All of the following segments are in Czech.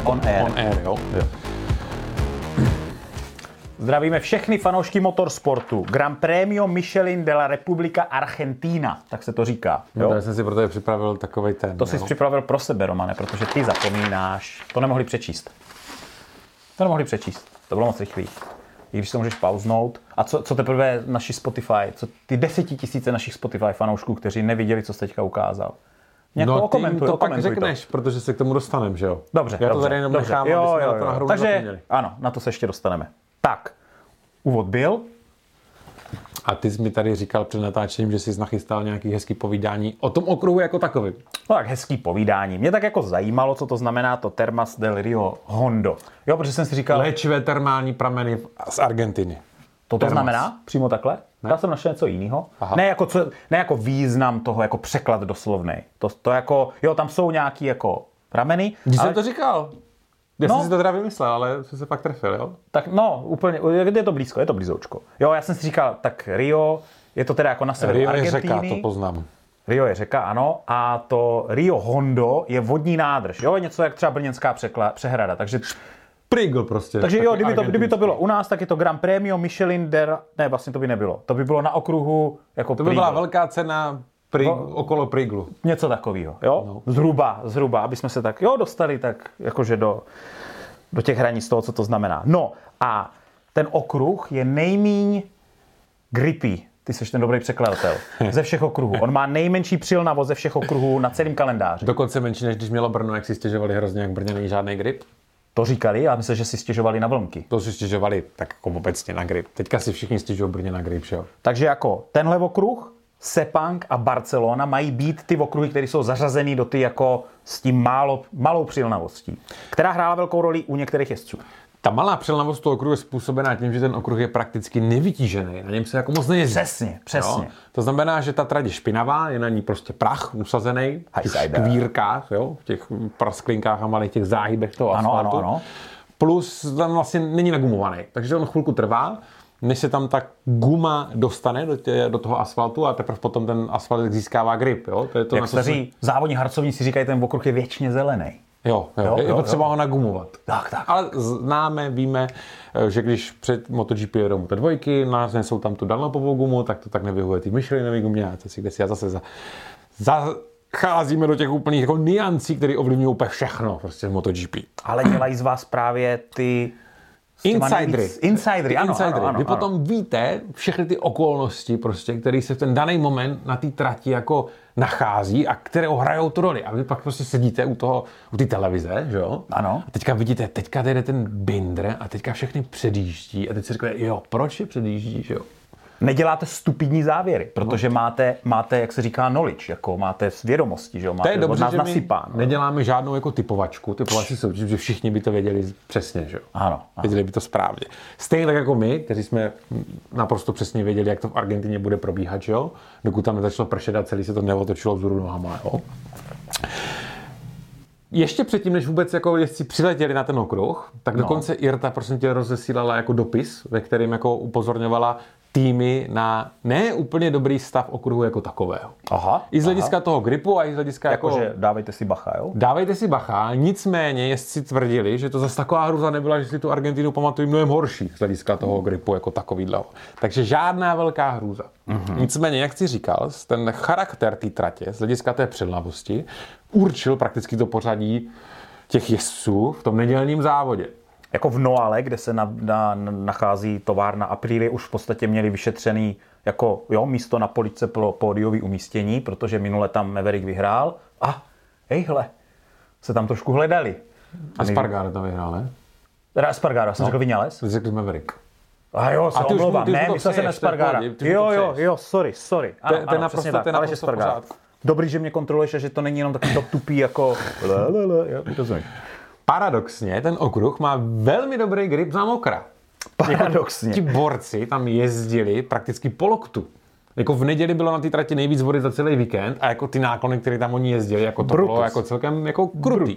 jako On air. On air jo. Jo. Zdravíme všechny fanoušky motorsportu. Gran Premio Michelin de la Republika Argentina, tak se to říká. Jo? Jo? Já jsem si pro tebe připravil takový ten. To jsi jo. připravil pro sebe, Romane, protože ty zapomínáš. To nemohli přečíst. To nemohli přečíst. To bylo moc rychlý. I když to můžeš pauznout. A co, co teprve naši Spotify, co ty desetitisíce našich Spotify fanoušků, kteří neviděli, co jsi teďka ukázal. Nějak No, to okomentuj, to pak řekneš, protože se k tomu dostaneme, že jo? Dobře, Já to dobře, tady jenom dobře. nechám, jo, jo, na to jo. na hru Takže ano, na to se ještě dostaneme. Tak, úvod byl. A ty jsi mi tady říkal před natáčením, že jsi nachystal nějaký hezký povídání o tom okruhu jako takovým. No tak hezký povídání. Mě tak jako zajímalo, co to znamená to Termas del Rio Hondo. Jo, protože jsem si říkal, Léčivé termální prameny z Argentiny. To to znamená přímo takhle? Já jsem našel něco jiného. Ne jako, co, ne jako význam toho, jako překlad doslovný. To, to jako, jo, tam jsou nějaký jako rameny. Když ale- jsem to říkal. Já No. jsem si to teda vymyslel, ale jsi se pak trefil, jo? Tak no, úplně, je to blízko, je to blízoučko. Jo, já jsem si říkal, tak Rio, je to teda jako na severu Rio je Argentiny. řeka, to poznám. Rio je řeka, ano, a to Rio Hondo je vodní nádrž, jo, něco jak třeba Brněnská překla, přehrada, takže, Prigl prostě. takže jo, kdyby to, kdyby to bylo u nás, tak je to Grand Premio Michelin der, ne, vlastně to by nebylo, to by bylo na okruhu jako To by byla velká cena prig, No. okolo Priglu. něco takového, jo, no. zhruba, zhruba, aby jsme se tak, jo, dostali tak jakože do, do těch hranic toho, co to znamená. No a ten okruh je nejmíň grippy, ty jsi ten dobrý překladatel, ze všech okruhů. On má nejmenší přilnavost ze všech okruhů na celém kalendáři. Dokonce menší, než když mělo Brno, jak si stěžovali hrozně, jak Brně není žádný grip. To říkali, a myslím, že si stěžovali na vlnky. To si stěžovali tak jako obecně na grip. Teďka si všichni stěžují Brně na grip, že jo? Takže jako tenhle okruh, Sepang a Barcelona mají být ty okruhy, které jsou zařazený do ty jako s tím málo, malou přilnavostí, která hrála velkou roli u některých jezdců. Ta malá přelnavost toho okruhu je způsobená tím, že ten okruh je prakticky nevytížený. Na něm se jako moc nejezdí. Přesně, přesně. Jo? To znamená, že ta trať je špinavá, je na ní prostě prach usazený v těch Highsider. škvírkách, jo? v těch prasklinkách a malých těch záhybech toho Ano, asfaltu. ano, ano. Plus tam vlastně není nagumovaný, takže on chvilku trvá, než se tam ta guma dostane do, tě, do toho asfaltu a teprve potom ten asfalt získává grip. Jo? To je to, Jak na staří závodní harcovníci říkají, ten okruh je věčně zelený. Jo, jo, Jo, je jo, potřeba jo. ho nagumovat. Tak, tak. Ale známe, víme, eh, že když před MotoGP jedou Moto dvojky, jsou tam tu Dunlopovou gumu, tak to tak nevyhovuje ty Michelinové gumě a si kde si já zase za, zacházíme do těch úplných jako niancí, které ovlivňují úplně všechno prostě v MotoGP. Ale dělají z vás právě ty... Insidery. nejvíc- Insidery, ano, insidery. ano, ano, Vy ano. potom víte všechny ty okolnosti, prostě, které se v ten daný moment na té trati jako nachází a které hrajou tu roli. A vy pak prostě sedíte u toho, u té televize, že jo? Ano. A teďka vidíte, teďka tady jde ten binder a teďka všechny předjíždí a teď si říkáte, jo, proč je předjíždí, že jo? Neděláte stupidní závěry, protože máte, máte, jak se říká, knowledge, jako máte vědomosti, že jo? To Máte je od dobře, nás že my nasypáno. neděláme žádnou jako typovačku, typovací soutěž, že všichni by to věděli přesně, že jo? Ano, ano. Věděli by to správně. Stejně tak jako my, kteří jsme naprosto přesně věděli, jak to v Argentině bude probíhat, že jo? Dokud tam nezačalo pršet a celý se to neotočilo vzhůru nohama, jo? Ještě předtím, než vůbec jako jezdci přiletěli na ten okruh, tak No. dokonce Irta prosím tě rozesílala jako dopis, ve kterém jako upozorňovala týmy na ne úplně dobrý stav okruhu jako takového. Aha, I z hlediska toho gripu a i z hlediska jako... Jakože dávejte si bacha, jo? Dávejte si bacha, nicméně jezdci tvrdili, že to zase taková hruza nebyla, že si tu Argentinu pamatují mnohem horší z hlediska toho gripu jako takovýhle. Takže žádná velká hrůza. Mm-hmm. Nicméně, jak jsi říkal, ten charakter té tratě z hlediska té přilnavosti určil prakticky to pořadí těch jezdců v tom nedělním závodě. Jako v Noale, kde se na, na, nachází továrna Aprilie, už v podstatě měli vyšetřený jako jo, místo na poličce pro pódiový umístění, protože minule tam Maverick vyhrál. A hejhle, se tam trošku hledali. A Spargaro to vyhrál, ne? Teda Espargaro, já jsem řekl Vinales. Ty řekl Maverick. A jo, se A ty už omlouvám. ty už Ne, mu to myslel jsem to Espargara. ty Jo, to jo, jo, sorry, sorry. Ano, to je ano, naprosto- to v Espargaro. pořádku. Dobrý, že mě kontroluješ a že to není jenom takový to tupý jako... Le, le, le, jo, rozumíš. Paradoxně, ten okruh má velmi dobrý grip za mokra. Paradoxně. Ti borci tam jezdili prakticky po loktu. Jako v neděli bylo na té trati nejvíc vody za celý víkend a jako ty náklony, které tam oni jezdili, jako to Brutus. bylo jako celkem jako krutý.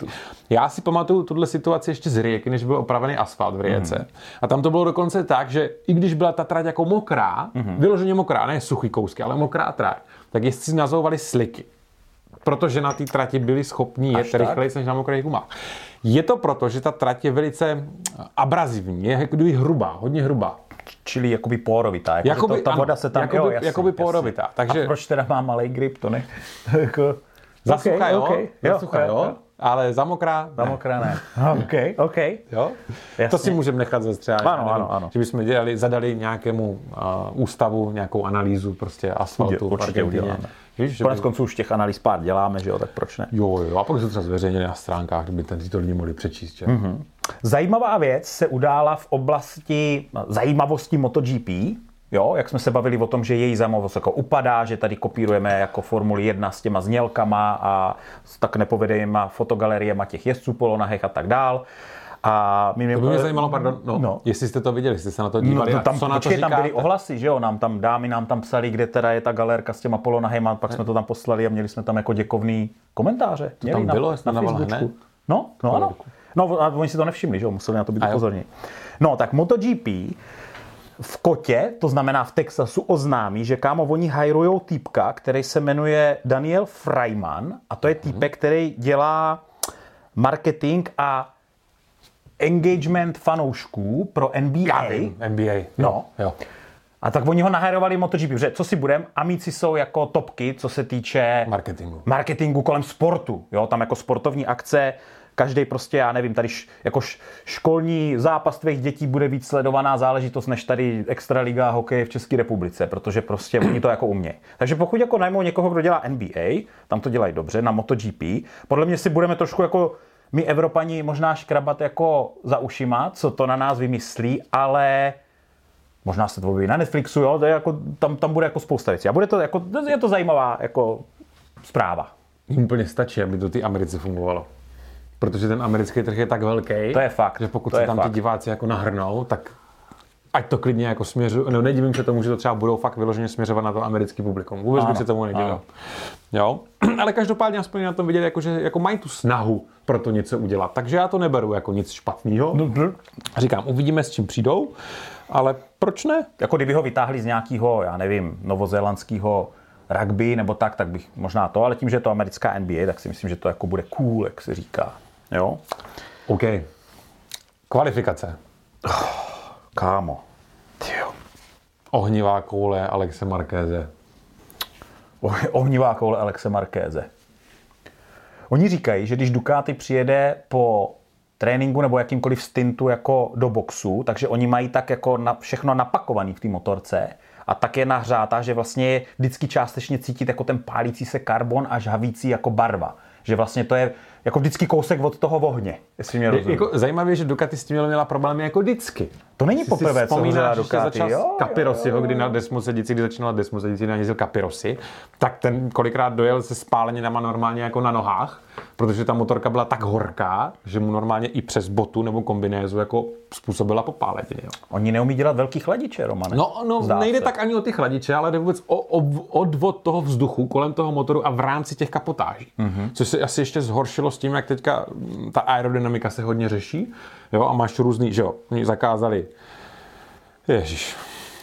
Já si pamatuju tuhle situaci ještě z Rijky, než byl opravený asfalt v Rijece. Mhm. A tam to bylo dokonce tak, že i když byla ta trať jako mokrá, Mhm. vyloženě mokrá, ne suchý kousky, ale mokrá trať, tak jezdci nazouvali sliky. Protože na té trati byli schopni jet tak? rychleji než na mokrých gumách. Je to proto, že ta trať je velice abrazivní, je kdyby hrubá, hodně hrubá. Čili jakoby porovitá. Jako, Jakoby, to, ta ano, voda se tam... jakoby- jo, jasný, jakoby jasný. porovitá, takže- A proč teda má malý grip, to ne? jako... Za sucha, jo, okay. za sucha, jo, ale za mokrá, Za ne. OK, OK. Jo? Jasně. To si můžeme nechat ze. Ano, ano, ano. Že bychom dělali, zadali nějakému uh, ústavu nějakou analýzu prostě asfaltu. v Určitě uděláme. Víš, že Konec by... konců už těch analýz pár děláme, že jo, tak proč ne? Jo, jo, a pak se to třeba zveřejnili na stránkách, kdyby ten tyto lidi mohli přečíst. Že? Mhm. Mm-hmm. Zajímavá věc se udála v oblasti zajímavosti MotoGP. Jo, jak jsme se bavili o tom, že její zajímavost jako upadá, že tady kopírujeme jako Formuli 1 s těma znělkama a s tak nepovedenýma fotogaleriema těch jezdců polonahech a tak dál. A my To by mě zajímalo, pardon, no, No. no. jestli jste to viděli, jestli se na to No, dívali, to a tam, co na to počkej, tam byly říkáte? ohlasy, že jo, nám tam dámy nám tam psali, kde teda je ta galerka s těma polonahejma, pak jsme to tam poslali a měli jsme tam jako děkovný komentáře. To tam bylo, jestli na Valhane? No, no ano. No a oni si to nevšimli, že jo, museli na to být upozorněni. No, tak MotoGP v Kotě, to znamená v Texasu, oznámí, že kámo, oni hajrujou týpka, který se jmenuje Daniel Freiman a to je týpek, který dělá marketing a engagement fanoušků pro NBA. Já vím, NBA. No. Jo. A tak oni ho nahajrovali MotoGP, protože co si budem, Amici jsou jako topky, co se týče Marketingu. marketingu kolem sportu. Jo, tam jako sportovní akce, každý prostě, já nevím, tady š, jako š, školní zápas tvých dětí bude víc sledovaná záležitost než tady extraliga hokeje v České republice, protože prostě oni to jako umějí. Takže pokud jako najmou někoho, kdo dělá NBA, tam to dělají dobře, na MotoGP, podle mě si budeme trošku jako my Evropani možná škrabat jako za ušima, co to na nás vymyslí, ale Možná se to objeví na Netflixu, jo, to je jako, tam, tam bude jako spousta věcí. A bude to jako, je to zajímavá jako zpráva. Úplně stačí, aby to ty Americe fungovalo. Protože ten americký trh je tak velký, To je fakt, že pokud to se tam fakt. ty diváci jako nahrnou, tak ať to klidně jako směřují. No nedivím se tomu, že to třeba budou fakt vyloženě směřovat na to americký publikum. Vůbec Ano, bych se tomu nedivil. Jo? Ale každopádně aspoň na tom vidět, jako, že jako mají tu snahu pro to něco udělat. Takže já to neberu jako nic špatného. No, Říkám, uvidíme, s čím přijdou, ale proč ne? Jako kdyby ho vytáhli z nějakého, já nevím, novozélandského rugby nebo tak, tak bych možná to, ale tím, že je to americká NBA, tak si myslím, že to jako bude cool, jak se říká. Jo? OK. Kvalifikace. Kámo. Tyjo. Ohnivá koule Alexe Markéze. Oh- Ohnivá koule Alexe Markéze. Oni říkají, že když Ducati přijede po tréninku nebo jakýmkoliv stintu jako do boxu, takže oni mají tak jako na, všechno napakovaný v té motorce a tak je nahřátá, že vlastně je vždycky částečně cítit jako ten pálící se karbon a žhavící jako barva. Že vlastně to je jako vždycky kousek od toho ohně, jestli mě rozumíš. Jako zajímavé, že Ducati s tím měla problémy jako vždycky. To není poprvé, co hořela Ducati. jo? Capirosiho, kdy na Desmosedici, kdy začínala Desmosedici, najezdil Capirosi, tak ten kolikrát dojel se spáleninama normálně jako na nohách, protože ta motorka byla tak horká, že mu normálně i přes botu nebo kombinézu jako způsobila popáleniny. Jo. Oni neumí dělat velký chladiče, Romane. No, no Zdá nejde se. tak ani o ty chladiče, ale jde vůbec o, o odvod toho vzduchu kolem toho motoru a v rámci těch kapotáží. Mhm. Mm-hmm. Což se asi ještě zhoršilo s tím, jak teďka ta aerodynamika se hodně řeší. Jo, a máš různý, že jo, oni zakázali Ježíš.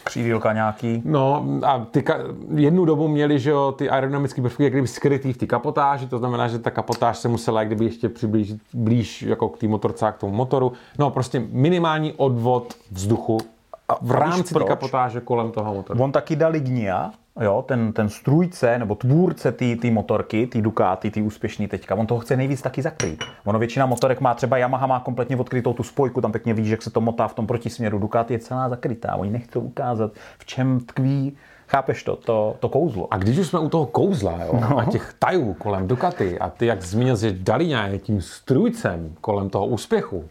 Křídílka nějaký. No a ty ka- jednu dobu měli, že jo, ty aerodynamické prvky jak kdyby skrytý v té kapotáži, to znamená, že ta kapotáž se musela jak kdyby ještě přiblížit blíž jako k té motorce a k tomu motoru. No prostě minimální odvod vzduchu v a víš rámci té kapotáže kolem toho motoru. On taky dal Lignia, jo, ten, ten strůjce nebo tvůrce té motorky, té Ducati, ty úspěšný teďka, on toho chce nejvíc taky zakrýt. Ono většina motorek má, třeba Yamaha má kompletně odkrytou tu spojku, tam pěkně víš, jak se to motá v tom protisměru. Ducati je celá zakrytá, oni nechcou ukázat, v čem tkví, chápeš to, to, to kouzlo. A když už jsme u toho kouzla jo, no. a těch tajů kolem Ducati a ty, jak zmínil, že Daliňa je tím strůjcem kolem toho úspěchu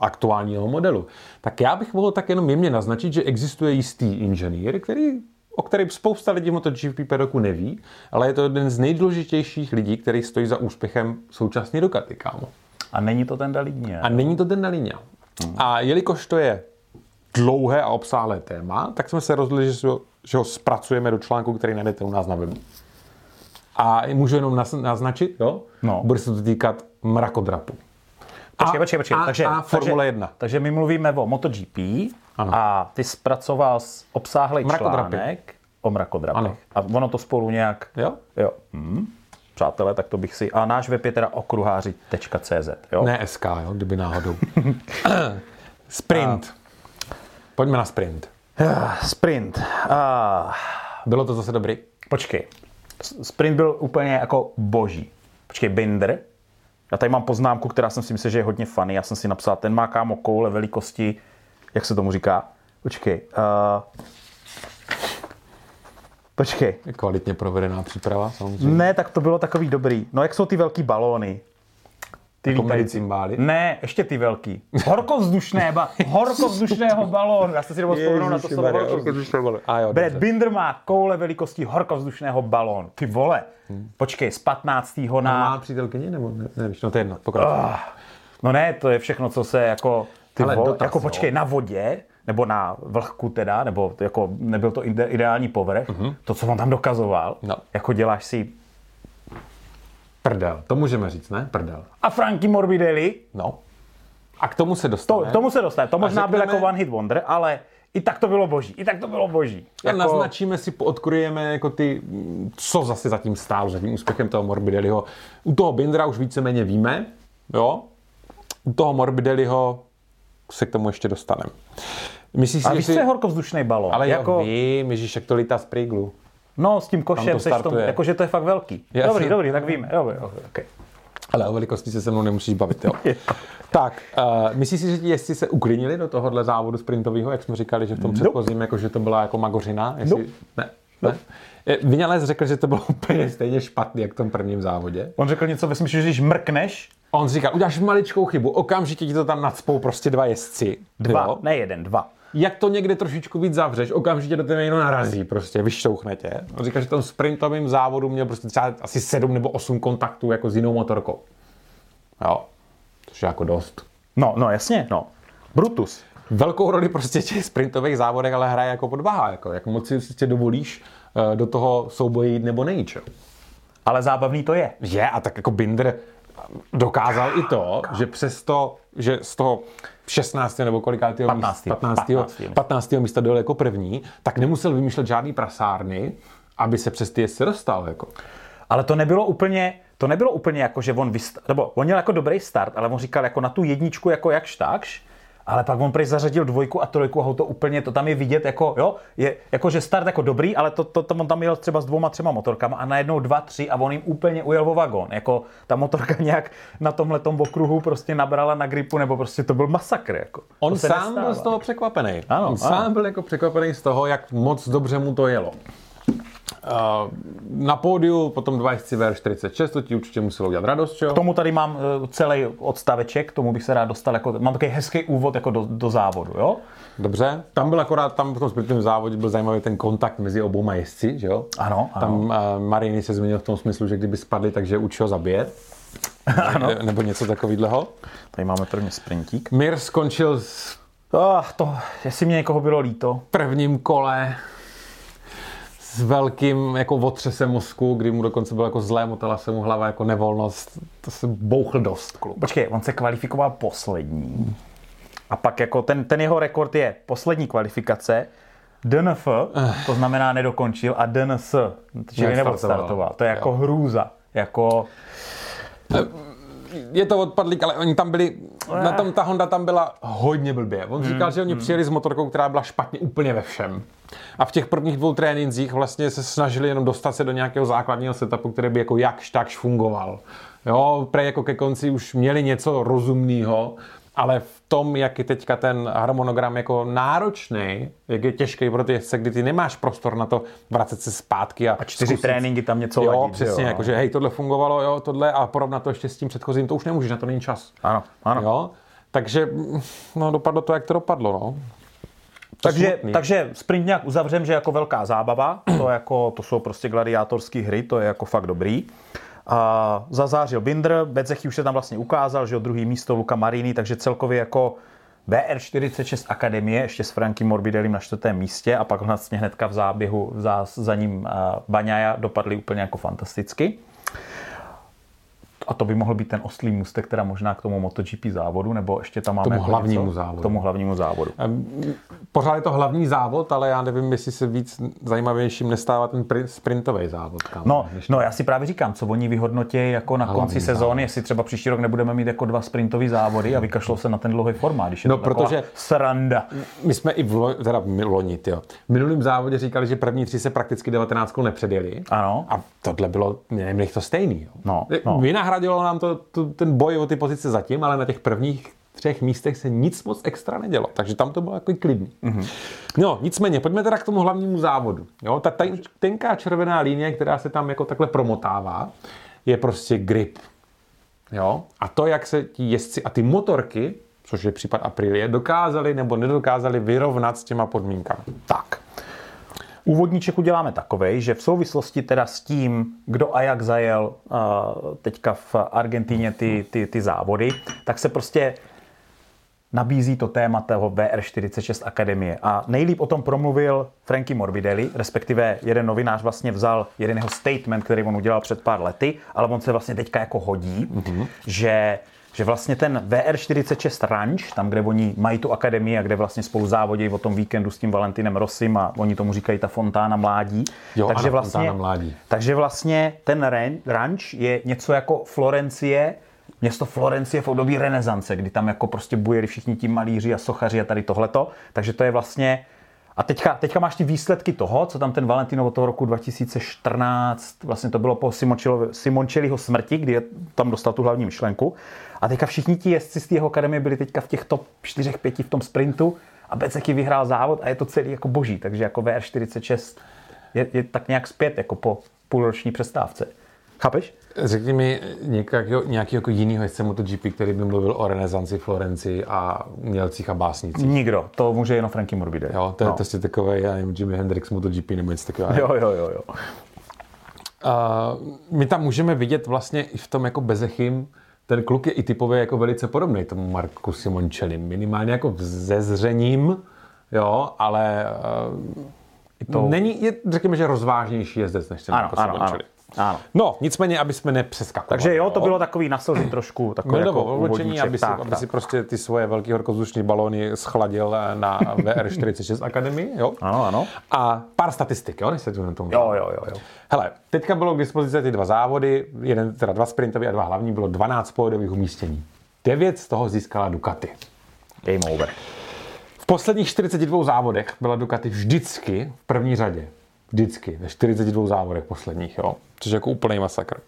aktuálního modelu, tak já bych mohl tak jenom jemně naznačit, že existuje jistý inženýr, který o kterém spousta lidí v MotoGP pedoku neví, ale je to jeden z nejdůležitějších lidí, který stojí za úspěchem současně Ducati, kámo. A není to ten Dalignia. A není to ten Daliňa. A jelikož to je dlouhé a obsáhlé téma, tak jsme se rozhodli, že, ho, že ho zpracujeme do článku, který najdete u nás na webu. A můžu jenom naz- naznačit, jo? No. Bude se to týkat mrakodrapu. Počkej, A- počkej, počkej. a- takže, a Formule takže, 1. Takže my mluvíme o MotoGP Ano. a ty zpracoval obsáhlý článek o mrakodrapech. Ano. A ono to spolu nějak... Jo? Jo. Hm. přátelé, tak to bych si... A náš web je teda okruháři.cz, jo? Ne SK, jo, kdyby náhodou. sprint. Pojďme na sprint. Ah, Sprint. Ah, Bylo to zase dobrý? počkej. Sprint byl úplně jako boží. Počkej, Binder. Já tady mám poznámku, která jsem si myslel, že je hodně funny. Já jsem si napsal, ten má kámo koule velikosti, jak se tomu říká? Počkej. Uh, počkej. Kvalitně provedená příprava, samozřejmě. Ne, tak to bylo takový dobrý. No jak jsou ty velký balóny? Ty Jako medicimbály? Ne, ještě ty velký. Horkovzdušné, ba, horkovzdušného balónu. Já jsem si nebo vzpomenout na to slovo horkovzdušné. Jo, Brad. Binder má koule velikosti horkovzdušného balónu. Ty vole. Počkej, z 15. Má na... přítelkyně nebo ne, nevíš, no to je jedno, pokračuj. No ne, to je všechno, co se jako... Ty Ale vole, dotaz, jako jo. počkej, na vodě, nebo na vlhku teda, nebo jako nebyl to ide- ideální povrch, to, co on tam dokazoval, No. jako děláš si Prdel, to můžeme říct, ne? Prdel. a Franky Morbidelli, No. A k tomu se to, dostane. k tomu se dostane. To možná byl řekneme- jako one hit wonder, ale i tak to bylo boží. I tak to bylo boží. A Jako, naznačíme si, odkryjeme jako ty, co zase zatím stálo, za tím úspěchem toho Morbidelliho. U toho Bindra už víceméně víme, jo? U toho Morbidelliho se k tomu ještě dostaneme. Myslíš a si, víš, že co si... je horkovzdušný balón? Ale jako, jako... jo, vím, že jak to lítá z prýglu. No, s tím košem, to seš jakože to je fakt velký. Jasně. Dobrý, dobrý, tak víme. Dobrý, okay. Ale o velikosti se se mnou nemusíš bavit, jo. tak, uh, myslíš si, že ti jezdci se uklidnili do tohohle závodu sprintového, jak jsme říkali, že v tom předchozím, jako, že to byla jako magořina? Jestli... Nope. Ne, ne. Je, Vinales řekl, že to bylo úplně stejně špatný, jak v tom prvním závodě. On řekl něco ve smyslu, že když mrkneš, On říká, uděláš maličkou chybu, okamžitě ti to tam nadspou prostě dva jezdci. dva, Jo? ne jeden, dva. Jak to někde trošičku víc zavřeš, okamžitě do tebe někdo narazí, prostě vyšťouchne tě. On říká, že v tom sprintovém závodu měl prostě třeba asi sedm nebo osm kontaktů jako s jinou motorkou. Jo, což je jako dost. No, no jasně, no. Brutus. Velkou roli prostě v těch sprintových závodech ale hraje jako podvaha, jako jak moc si prostě dovolíš eh, do toho souboje jít nebo nejít. jo. Ale zábavný to je. Je, a tak jako Binder dokázal i to, že přesto, že z toho 16. nebo kolikátého 15. místa, 15. 15. 15. místa dojel jako první, tak nemusel vymýšlet žádný prasárny, aby se přes ty jezdce dostal. Jako. Ale to nebylo úplně, to nebylo úplně jako, že on vyst... nebo on měl jako dobrý start, ale on říkal jako na tu jedničku jako jakž takž, ale pak on prej zařadil dvojku a trojku a ho to úplně, to tam je vidět jako, jo, je, jako že start jako dobrý, ale to, to, to on tam jel třeba s dvouma, třema motorkama a najednou dva, tři a on jim úplně ujel o vagón. Jako ta motorka nějak na tomhle okruhu prostě nabrala na gripu, nebo prostě to byl masakr. Jako. On sám nestává. byl z toho překvapený. Ano, On ano. sám byl jako překvapený z toho, jak moc dobře mu to jelo. Uh, na pódiu potom dva jezdci VR46, to ti určitě muselo udělat radost, jo? K tomu tady mám eh, celý odstaveček, k tomu bych se rád dostal, jako, mám takový hezký úvod jako do, do závodu, jo? Dobře. Tam byl akorát, tam v tom sprintovém závodě byl zajímavý ten kontakt mezi obouma jezdci, že jo? Ano, ano. Tam uh, Marini se změnil v tom smyslu, že kdyby spadli, takže učil zabije. ano. Nebo něco takového. Tady máme první sprintík. Mir skončil s Oh, to, jestli mě někoho bylo líto. prvním kole s velkým jako otřesem mozku, kdy mu dokonce bylo jako zlé, motala se mu hlava jako nevolnost. To se bouchl dost klub. Počkej, on se kvalifikoval poslední. A pak jako ten, ten jeho rekord je poslední kvalifikace, DNF, to znamená nedokončil, a DNS, čili Neodstartoval. To je jako hrůza. Jako, je to odpadlík, ale oni tam byli, na tom ta Honda tam byla hodně blbě. On říkal, že oni přijeli s motorkou, která byla špatně úplně ve všem. A v těch prvních dvou trénincích vlastně se snažili jenom dostat se do nějakého základního setupu, který by jako jakž takž fungoval. Jo, prej jako ke konci už měli něco rozumného, ale v tom, jak je teďka ten harmonogram jako náročný, jak je těžký pro ty jezdce, kdy ty nemáš prostor na to vracet se zpátky a, a čtyři tréninky tam něco Jo, ladit, přesně, jo. jako, že hej, tohle fungovalo, jo, tohle a porovnat to ještě s tím předchozím, to už nemůžeš, na to není čas. Ano, ano. Jo? Takže, no, dopadlo to, jak to dopadlo, no. Takže, smutný. takže sprint nějak uzavřem, že jako velká zábava, to, jako, to jsou prostě gladiátorské hry, to je jako fakt dobrý. A zazářil Binder, Becechy už se tam vlastně ukázal, že jo, druhý místo Luka Marini, takže celkově jako BR46 Akademie, ještě s Franky Morbidelim na čtvrtém místě a pak vlastně hnedka v záběhu za, za ním Baňaja dopadli úplně jako fantasticky. A to by mohl být ten oslý můstek, teda možná k tomu MotoGP závodu, nebo ještě tam máme Tomu jako hlavnímu něco? závodu. K tomu hlavnímu závodu. Pořád je to hlavní závod, ale já nevím, jestli se víc zajímavějším nestává ten pri- sprintový závod. Kámo. No, no, já si právě říkám, co oni vyhodnotí jako na Hlavní konci sezóny, jestli třeba příští rok nebudeme mít jako dva sprintové závody a vykašlou se na ten dlouhý formát, když je No, to protože- sranda. My jsme i v lo, teda v loni, jo. V minulém závodě říkali, že první tři se prakticky 19 nepředjeli. Ano. A tohle bylo, neměli to stejný. Jo. No, no. Vynahradilo nám to, to, ten boj o ty pozice zatím, ale na těch prvních třech místech se nic moc extra nedělo, takže tam to bylo jako klidný. Mm-hmm. No, nicméně, pojďme teda k tomu hlavnímu závodu. Jo, ta ten, tenká červená linie, která se tam jako takhle promotává, je prostě grip. Jo? A to, jak se ti jezdci a ty motorky, což je případ Aprilie, dokázali nebo nedokázali vyrovnat s těma podmínkami. Tak. Úvodníček uděláme takovej, že v souvislosti teda s tím, kdo a jak zajel uh, teďka v Argentíně ty, ty, ty závody, tak se prostě nabízí to téma toho VR46 Akademie. A nejlíp o tom promluvil Frankie Morbidelli, respektive jeden novinář vlastně vzal jeden jeho statement, který on udělal před pár lety, ale on se vlastně teďka jako hodí, mm-hmm. že že vlastně ten VR46 Ranch, tam, kde oni mají tu akademii a kde vlastně spolu závodí o tom víkendu s tím Valentinem Rosim a oni tomu říkají ta fontána mládí. Jo, takže, ano, vlastně, fontána mládí. takže vlastně ten ran- ranch je něco jako Florencie, město Florencie v období renesance, kdy tam jako prostě bujeli všichni ti malíři a sochaři a tady tohleto. Takže to je vlastně a teďka, teďka máš ty výsledky toho, co tam ten Valentino od toho roku 2014, vlastně to bylo po Simončeliho smrti, kdy tam dostal tu hlavní myšlenku. A teďka všichni ti jezdci z jeho akademie byli teďka v těch top 4-5 v tom sprintu a Beceky vyhrál závod a je to celý jako boží. Takže jako VR46 je, je tak nějak zpět jako po půlroční přestávce. Chápeš? Řekni mi nějakého, nějakého jako jiného jezdce MotoGP, který by mluvil o renesanci, Florenci a umělcích a básnicích. Nikdo. To může jenom Frankie Morbidelli. Jo, to je no. prostě takové, já nevím, Jimi Hendrix MotoGP nebo něco takového. Jo, jo, jo, jo. Uh, my tam můžeme vidět vlastně i v tom jako Bezechym, ten kluk je i typově jako velice podobný tomu Marku Simoncelli. Minimálně jako ze zřením, jo, ale uh, to... není, je, řekněme, že rozvážnější jezdec než ten Ano, Marko ano, ano. Simoncelli. ano. No, nicméně, aby jsme nepřeskakovali. Takže jo, to bylo takový na slzy trošku, takový Bylo jako úvodníček. aby, si, tak, aby tak. si prostě ty svoje velký horkozdušní balóny schladil na VR46 Academy, jo? Ano, ano. A pár statistik, jo, než se tu na tom. Jo, jo, jo, jo. Hele, teďka bylo k dispozici ty dva závody, jeden, teda dva sprintové a dva hlavní, bylo 12 pódiových umístění. Devět z toho získala Ducati. Game over. V posledních 42 závodech byla Ducati vždycky v první řadě. Vždycky, ve 42 závodech posledních, jo. Což je jako úplný masakr.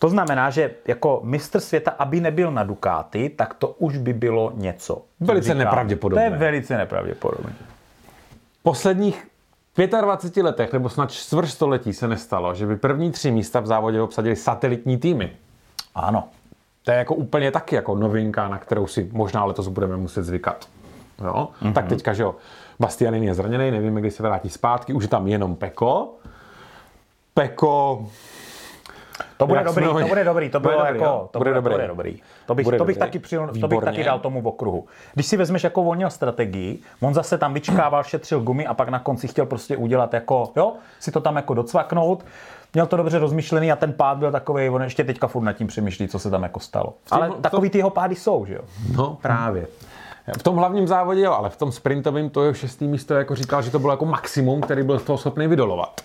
To znamená, že jako mistr světa, aby nebyl na Ducati, tak to už by bylo něco. Velice nepravděpodobné. To je velice nepravděpodobné. V posledních 25 letech nebo snad čtvrt století se nestalo, že by první tři místa v závodě obsadili satelitní týmy. Ano. To je jako úplně taky jako novinka, na kterou si možná letos budeme muset zvykat. Jo? Mm-hmm. Tak teďka, že jo, Bastianin je zraněný, nevíme, kdy se vrátí zpátky, už je tam jenom Peko. Peko, To bude dobrý, jsme to bude dobrý, to Bude bylo dobrý, jako, jo? to Bude bude, dobrý. To bude dobrý. To bych, Bude to bych, dobrý. taky, přil, to bych taky dal tomu v okruhu. Když si vezmeš, jako on měl strategii, on zase tam vyčkával, šetřil gumy a pak na konci chtěl prostě udělat jako, jo, si to tam jako docvaknout. Měl to dobře rozmyšlený a ten pád byl takový, on ještě teďka furt nad tím přemýšlí, co se tam jako stalo. Ale to- takový ty jeho pády jsou, že jo? no právě. V tom hlavním závodě jo, ale v tom sprintovém to je šestý místo, jako říkal, že to bylo jako maximum, který byl z toho schopný vydolovat.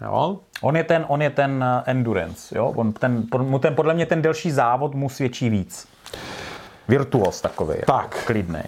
Jo? On je ten, on je ten eh, endurance, jo? On ten, mu ten, podle mě ten delší závod mu svědčí víc. Virtuos takový. Tak. Klidný.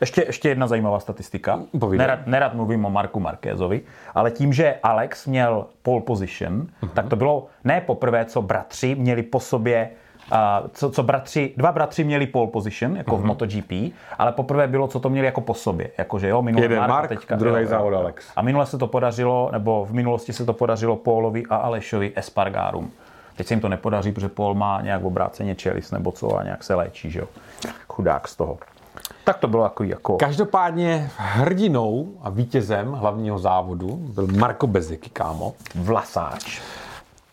Ještě, ještě jedna zajímavá statistika. Nerad, nerad mluvím o Marku Markézovi, ale tím, že Alex měl pole position, uh-huh. tak to bylo ne poprvé, co bratři měli po sobě a co, co bratři, dva bratři měli pole position, jako uh-huh. v MotoGP, ale poprvé bylo, co to měli jako po sobě. Jakože jo, minulý Jeden Mark, Mark, teďka, druhý jo, závod. Alex. A minule se to podařilo, nebo v minulosti se to podařilo Paulovi a Alešovi Espargarum. Teď se jim to nepodaří, protože Paul má nějak obráceně čelis nebo co a nějak se léčí, že jo. Chudák z toho. Tak to bylo takový jako... Každopádně hrdinou a vítězem hlavního závodu byl Marko Bezeky, kámo. Vlasáč.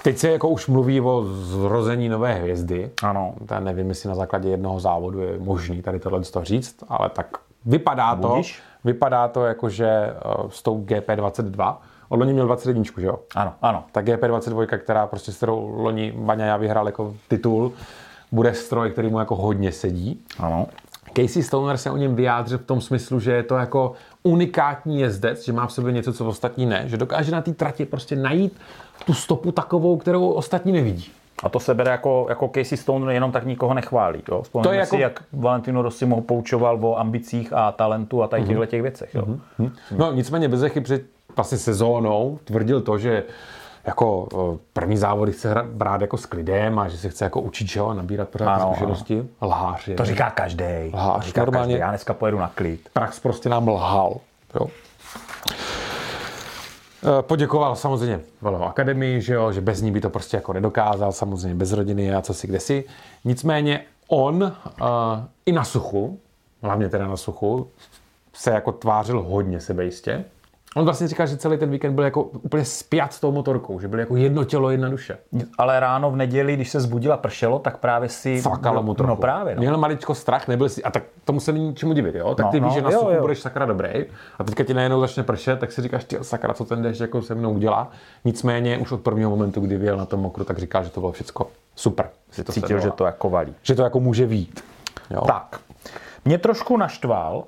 Teď se jako už mluví o zrození nové hvězdy. Ano. Já nevím, jestli na základě jednoho závodu je možný tady tohle to říct, ale tak vypadá to, Budiš. vypadá to jako, že eh, s tou GP22 On loni měl 21, že jo? Ano, ano. Tak GP22, která prostě s kterou loni Baňa vyhrál jako titul, bude stroj, který mu jako hodně sedí. Ano. Casey Stoner se o něm vyjádřil v tom smyslu, že je to jako unikátní jezdec, že má v sobě něco, co ostatní ne, že dokáže na té trati prostě najít tu stopu takovou, kterou ostatní nevidí. A to se bere jako, jako Casey Stone jenom tak nikoho nechválí. Jo? To je si, jako- jak Valentino Rossi mu poučoval o ambicích a talentu a tady těchto těch věcech. Jo? Hm? No nicméně bez chyb před vlastně sezónou tvrdil to, že jako eh, první závody chce hra- brát jako s klidem a že se chce jako učit, že jo, a nabírat pořád Ano, ano, zkušenosti. Lhář je. To říká každý. Lhář, To říká normálně. každý. Já dneska pojedu na klid. Prax prostě nám lhal. Jo. Eh, Poděkoval samozřejmě Valo Akademii, že, jo, že bez ní by to prostě jako nedokázal, samozřejmě bez rodiny a co si kde si. Nicméně on uh, i na suchu, hlavně teda na suchu, se jako tvářil hodně sebejistě. On vlastně říkal, že celý ten víkend byl jako úplně spjat s tou motorkou, že byl jako jedno tělo, jedna duše. Ale ráno v neděli, když se zbudila pršelo, tak právě si... Fakala mu trochu. No právě. No. Měl maličko strach, nebyl si, a tak tomu se není čemu divit, jo? Tak No, ty víš, no, že na jo, suchu jo. budeš sakra dobrý a teďka ti najednou začne pršet, tak si říkáš, ty sakra, co ten déšť jako se mnou udělá. Nicméně už od prvního momentu, kdy vyjel na tom mokru, tak říkal, že to bylo všechno super. Si to Cítil, že to jako valí. že to jako může vít. Jo? Tak. Mě trošku naštval,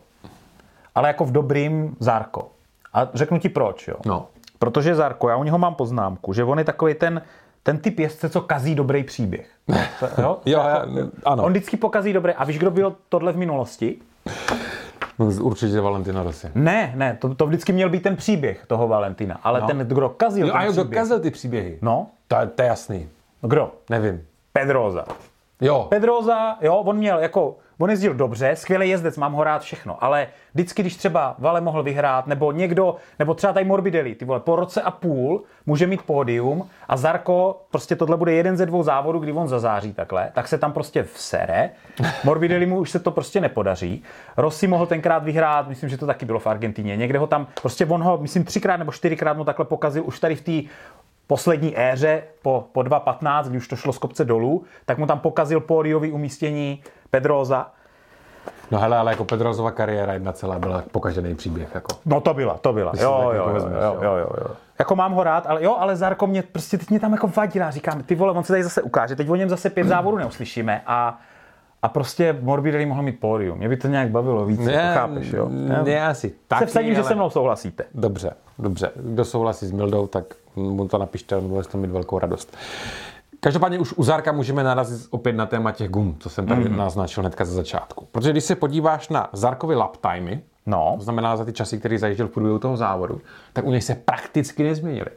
ale jako v dobrým Zárko. A řeknu ti proč, jo. No. Protože Zarko, já u něho mám poznámku, že on je takový ten, ten typ jezdce, co kazí dobrý příběh. Jo? Jo, já, ano. On vždycky pokazí dobré. A víš, kdo byl tohle v minulosti? No, určitě Valentina Rossi. Ne, ne, to, to vždycky měl být ten příběh toho Valentina. Ale No. ten, kdo kazil Jo, ten a jo, kdo příběh. kazil ty příběhy? No, To, to je jasný. kdo? Nevím. Pedroza. Jo, Pedroza, jo, on měl jako, on jezdil dobře, skvělý jezdec, mám ho rád všechno, ale vždycky, když třeba Vale mohl vyhrát, nebo někdo, nebo třeba tady Morbidelli, ty vole, po roce a půl může mít pódium a Zarko, prostě tohle bude jeden ze dvou závodů, kdy on zazáří takhle, tak se tam prostě vsere. Morbidelli mu už se to prostě nepodaří. Rossi mohl tenkrát vyhrát, myslím, že to taky bylo v Argentině. Někde ho tam, prostě on ho, myslím, třikrát nebo čtyřikrát mu takhle pokazil už tady v té poslední éře po, po 2.15, kdy už to šlo z kopce dolů, tak mu tam pokazil pódiový umístění Pedroza. no hele, ale jako Pedrozova kariéra jedna celá byla pokažený příběh. Jako. No to byla, to byla. Jo, jo, jako jo, vezmeš, jo, jo, jo, jo. Jako mám ho rád, ale jo, ale Zarko mě prostě teď mě tam jako vadí, já říkám, ty vole, on se tady zase ukáže, teď o něm zase pět závodů neuslyšíme a a prostě Morbidelli mohl mít pódium. Mě by to nějak bavilo víc, jako chápeš, jo? Ne, asi. Se Taky, vsadím, že ale- se mnou souhlasíte. Dobře, dobře. Kdo souhlasí s Mildou, tak mu to napište, bude toho mít velkou radost. Každopádně už u Zárka můžeme narazit opět na téma těch gum, co jsem tady mm. naznačil hnedka ze začátku. Protože když se podíváš na Zárkovy lap timey, No, to znamená za ty časy, který zajížděl v průběhu toho závodu, tak u něj se prakticky nezměnily.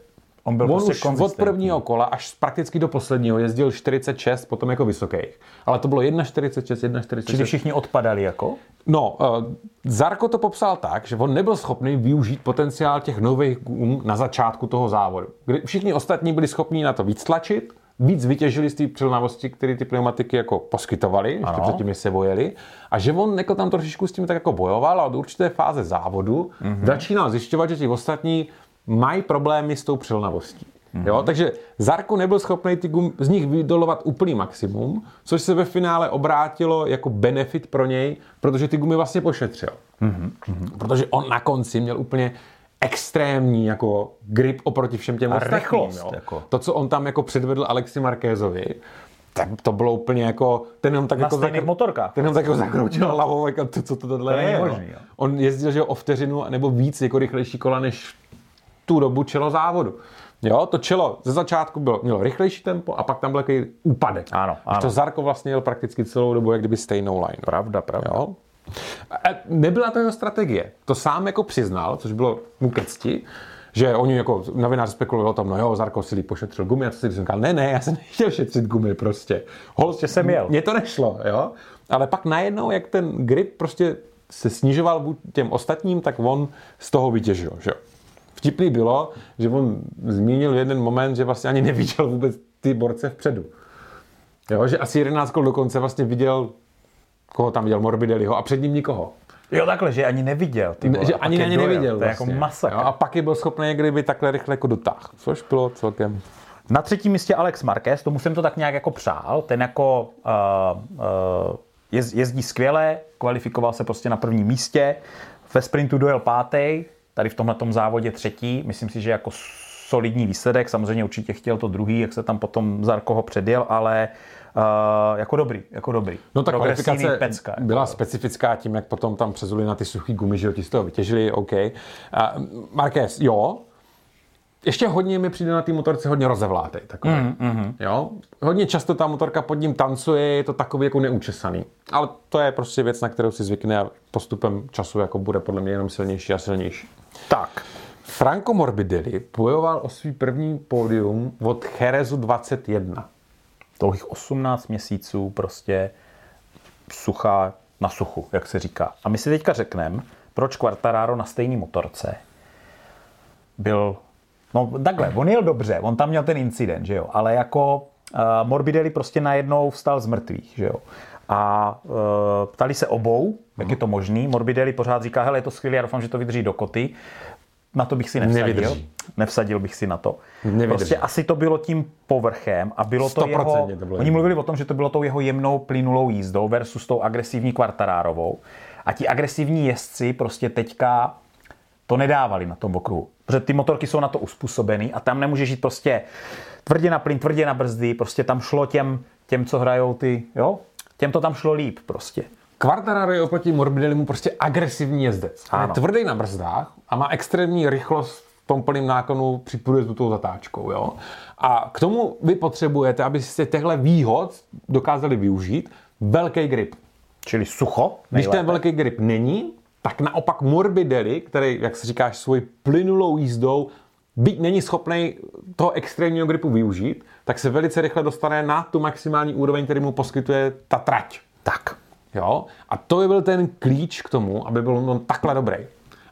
On byl On prostě už od prvního kola až prakticky do posledního jezdil 46, potom jako vysokých. Ale to bylo 1,46, 1,46. Čili všichni odpadali jako? No, uh, Zarko to popsal tak, že on nebyl schopný využít potenciál těch nových gum na začátku toho závodu. Kdy všichni ostatní byli schopni na to víc tlačit, víc vytěžili z té přilnavosti, které ty pneumatiky jako poskytovaly, ještě předtím, se vojeli. A že on jako tam trošičku s tím tak jako bojoval a od určité fáze závodu mm-hmm. začínal zjišťovat, že ti ostatní mají problémy s tou přilnavostí. Mm-hmm. Jo, takže Zarko nebyl schopný ty gum, z nich vydolovat úplný maximum, což se ve finále obrátilo jako benefit pro něj, protože ty gumy vlastně pošetřil. Mm-hmm. Protože on na konci měl úplně extrémní jako grip oproti všem těm ostatním. rychlost, jo. jako. To, co on tam jako předvedl Alexi Markézovi, tak to bylo úplně jako, ten jenom tak Na jako stejných motorkách. ten jenom tak jako zakroutil hlavou, jako to, co to tohle To je. jo. možný, jo. On jezdil, že jo, o vteřinu nebo víc jako rychlejší kola než tu dobu čelo závodu. Jo, to čelo ze začátku bylo, mělo rychlejší tempo a pak tam byl takový úpadek. Ano, Až ano. to Zarko vlastně jel prakticky celou dobu, jak kdyby stejnou line. Pravda, pravda. Jo? A nebyla to jeho strategie. To sám jako přiznal, což bylo mu ke cti, že oni jako novinář spekulovali o tom, no jo, Zarko si pošetřil gumy a co si říkal, ne, ne, já jsem nechtěl šetřit gumy prostě. Hol, Prostě jsem jel. Mně to nešlo, jo. Ale pak najednou, jak ten grip prostě se snižoval těm ostatním, tak on z toho vytěžil, že jo. Vtipný bylo, že on zmínil jeden moment, že vlastně ani neviděl vůbec ty borce vpředu. Jo, že asi 11 kol dokonce vlastně viděl, koho tam viděl, Morbidelliho a před ním nikoho. Jo, takhle, že ani neviděl. Ty vole, že ani na ně dojel. neviděl. To je vlastně. jako masakr. Jo, a pak je byl schopný kdyby takhle rychle jako dotáh, což bylo celkem... Na třetím místě Alex Marquez, tomu jsem to tak nějak jako přál. Ten jako uh, uh, jez, jezdí skvěle, kvalifikoval se prostě na prvním místě. Ve sprintu dojel pátý, tady v tomhle závodě třetí. Myslím si, že jako solidní výsledek. Samozřejmě určitě chtěl to druhý, jak se tam potom Zarko ho předjel, ale uh, jako dobrý, jako dobrý. No tak kvalifikace pecka, jako. byla specifická tím, jak potom tam přezuli na ty suchý gumy, že ti z toho vytěžili, OK. Uh, Marquez, jo, ještě hodně mi přijde na té motorce hodně rozevlátej. Takový. Mm, mm. Jo? Hodně často ta motorka pod ním tancuje, je to takový jako neučesaný. Ale to je prostě věc, na kterou si zvykne a postupem času jako bude podle mě jenom silnější a silnější. Tak. Franco Morbidelli bojoval o svůj první pódium od Cherezu 21. Dlouhých 18 měsíců prostě suchá na suchu, jak se říká. A my si teďka řekneme, proč Quartararo na stejné motorce byl No takhle, on jel dobře, on tam měl ten incident, že jo, ale jako uh, Morbidelli prostě najednou vstal z mrtvých, že jo. A uh, ptali se obou, jak je to možný. Morbidelli pořád říká, hele, je to skvělé, já doufám, že to vydrží do koty. Na to bych si nevsadil. Nevydrží. Nevsadil bych si na to. Nevydrží. Prostě asi to bylo tím povrchem a bylo to jeho... To bylo oni mluvili o tom, že to bylo tou jeho jemnou plynulou jízdou versus tou agresivní kvartarárovou. A ti agresivní jezdci prostě teďka to nedávali na tom okruhu. Protože ty motorky jsou na to uspůsobený a tam nemůžeš jít prostě tvrdě na plyn, tvrdě na brzdy, prostě tam šlo těm, těm co hrajou ty, jo, těm to tam šlo líp prostě. Quartararo je oproti Morbidellimu prostě agresivní jezdec. Ano. Je tvrdý na brzdách a má extrémní rychlost v tom plném náklonu při průjezdu tou zatáčkou. Jo? A k tomu vy potřebujete, abyste těchto výhod dokázali využít, velký grip. Čili sucho. Nejlépe. Když ten velký grip není, tak naopak Morbidelli, který, jak se říkáš, svoji plynulou jízdou byť není schopný toho extrémního gripu využít, tak se velice rychle dostane na tu maximální úroveň, který mu poskytuje ta trať. Tak. Jo? A to je byl ten klíč k tomu, aby byl on takhle dobrý.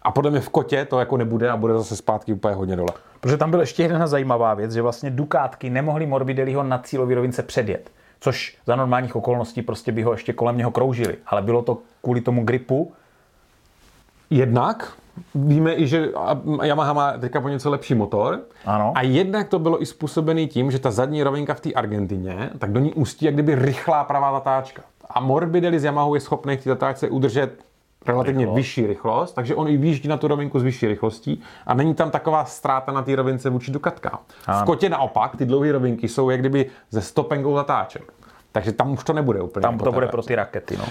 A podle mě v kotě to jako nebude a bude zase zpátky úplně hodně dole. Protože tam byla ještě jedna zajímavá věc, že vlastně Dukátky nemohli Morbidelliho na cílový rovince předjet. Což za normálních okolností prostě by ho ještě kolem něho kroužili. Ale bylo to kvůli tomu gripu, Jednak víme i, že Yamaha má teďka po něco lepší motor. Ano. A jednak to bylo i způsobené tím, že ta zadní rovinka v té Argentině, tak do ní ústí jak kdyby rychlá pravá zatáčka. A Morbidelli z Yamaha je schopný v té zatáčce udržet relativně rychlost. vyšší rychlost, takže on i výjíždí na tu rovinku s vyšší rychlostí a není tam taková ztráta na té rovince vůči Ducatka. V kotě naopak ty dlouhé rovinky jsou jak kdyby ze stopengou zatáček. Takže tam už to nebude úplně. Tam to bude pro ty rakety. No.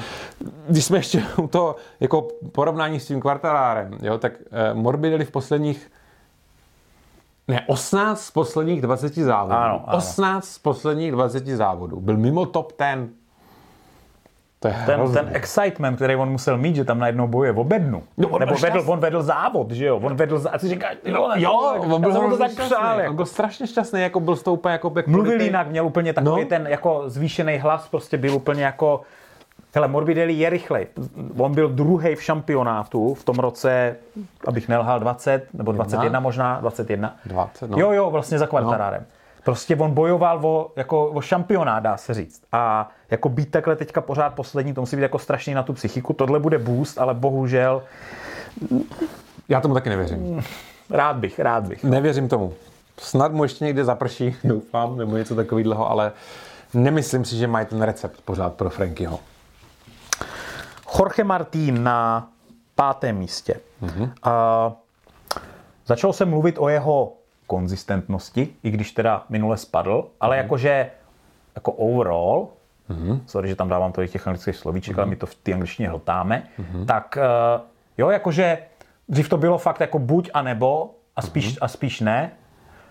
Když jsme ještě u toho jako porovnání s tím kvartalárem, jo, tak eh, Morbidelli v posledních ne, 18 z posledních 20 závodů. Ano, ano. 18 z posledních 20 závodů. Byl mimo top 10 to je ten, ten excitement, který on musel mít, že tam najednou boje o bednu. No, on Nebo vedl, on vedl závod, že jo? On vedl závod. A si říkáš, jo, jo on byl to tak přál, jako. On byl strašně šťastný, jako byl s tou úplně jako Mluvil jinak, měl úplně takový no. ten jako zvýšený hlas, prostě byl úplně jako Hele, Morbidelli je rychlej. On byl druhý v šampionátu v tom roce, abych nelhal, 20 nebo 21 Jedna. možná, 21. 20, no. Jo, jo, vlastně za kvartarárem. No. Prostě on bojoval o, jako, o šampionát, dá se říct. A jako být takhle teďka pořád poslední, to musí být jako strašný na tu psychiku. Tohle bude boost, ale bohužel... Já tomu taky nevěřím. Rád bych, rád bych. Nevěřím tomu. Snad mu ještě někde zaprší, doufám, nebo něco takového, ale nemyslím si, že mají ten recept pořád pro Frankyho. Jorge Martín na pátém místě. Mm-hmm. A začal se mluvit o jeho konzistentnosti, i když teda minule spadl, ale mm-hmm. jakože jako overall, mm-hmm. sorry, že tam dávám to těch anglických slovíček, mm-hmm. ale my to v té angličtině hltáme, mm-hmm. tak uh, jo, jakože dřív to bylo fakt jako buď a nebo a spíš, mm-hmm. a spíš ne,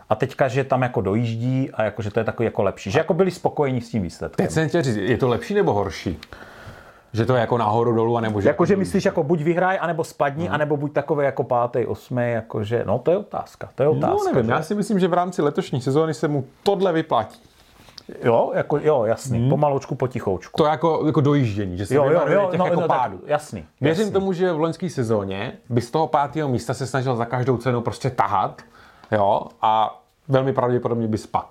a teďka, že tam jako dojíždí a jako, že to je takový jako lepší. Že jako byli spokojení s tím výsledkem. Teď jsem chtěl říct, je to lepší nebo horší? Že to je jako nahoru dolů, anebo že... Jako, že myslíš, jako buď vyhraj, anebo spadni, hmm. anebo buď takový jako pátý, osmý, jakože, no to je otázka, to je no, otázka. No nevím, že? já si myslím, že v rámci letošní sezóny se mu tohle vyplatí. Jo, jako, jo, jasný, hmm. pomaloučku, potichoučku. To jako, jako dojíždění, že se jo, jo, jo, těch no, jako no, pádu. Tak, jasný. Věřím jasný. tomu, že v loňské sezóně by z toho pátého místa se snažil za každou cenu prostě tahat, jo, a velmi pravděpodobně by spadl.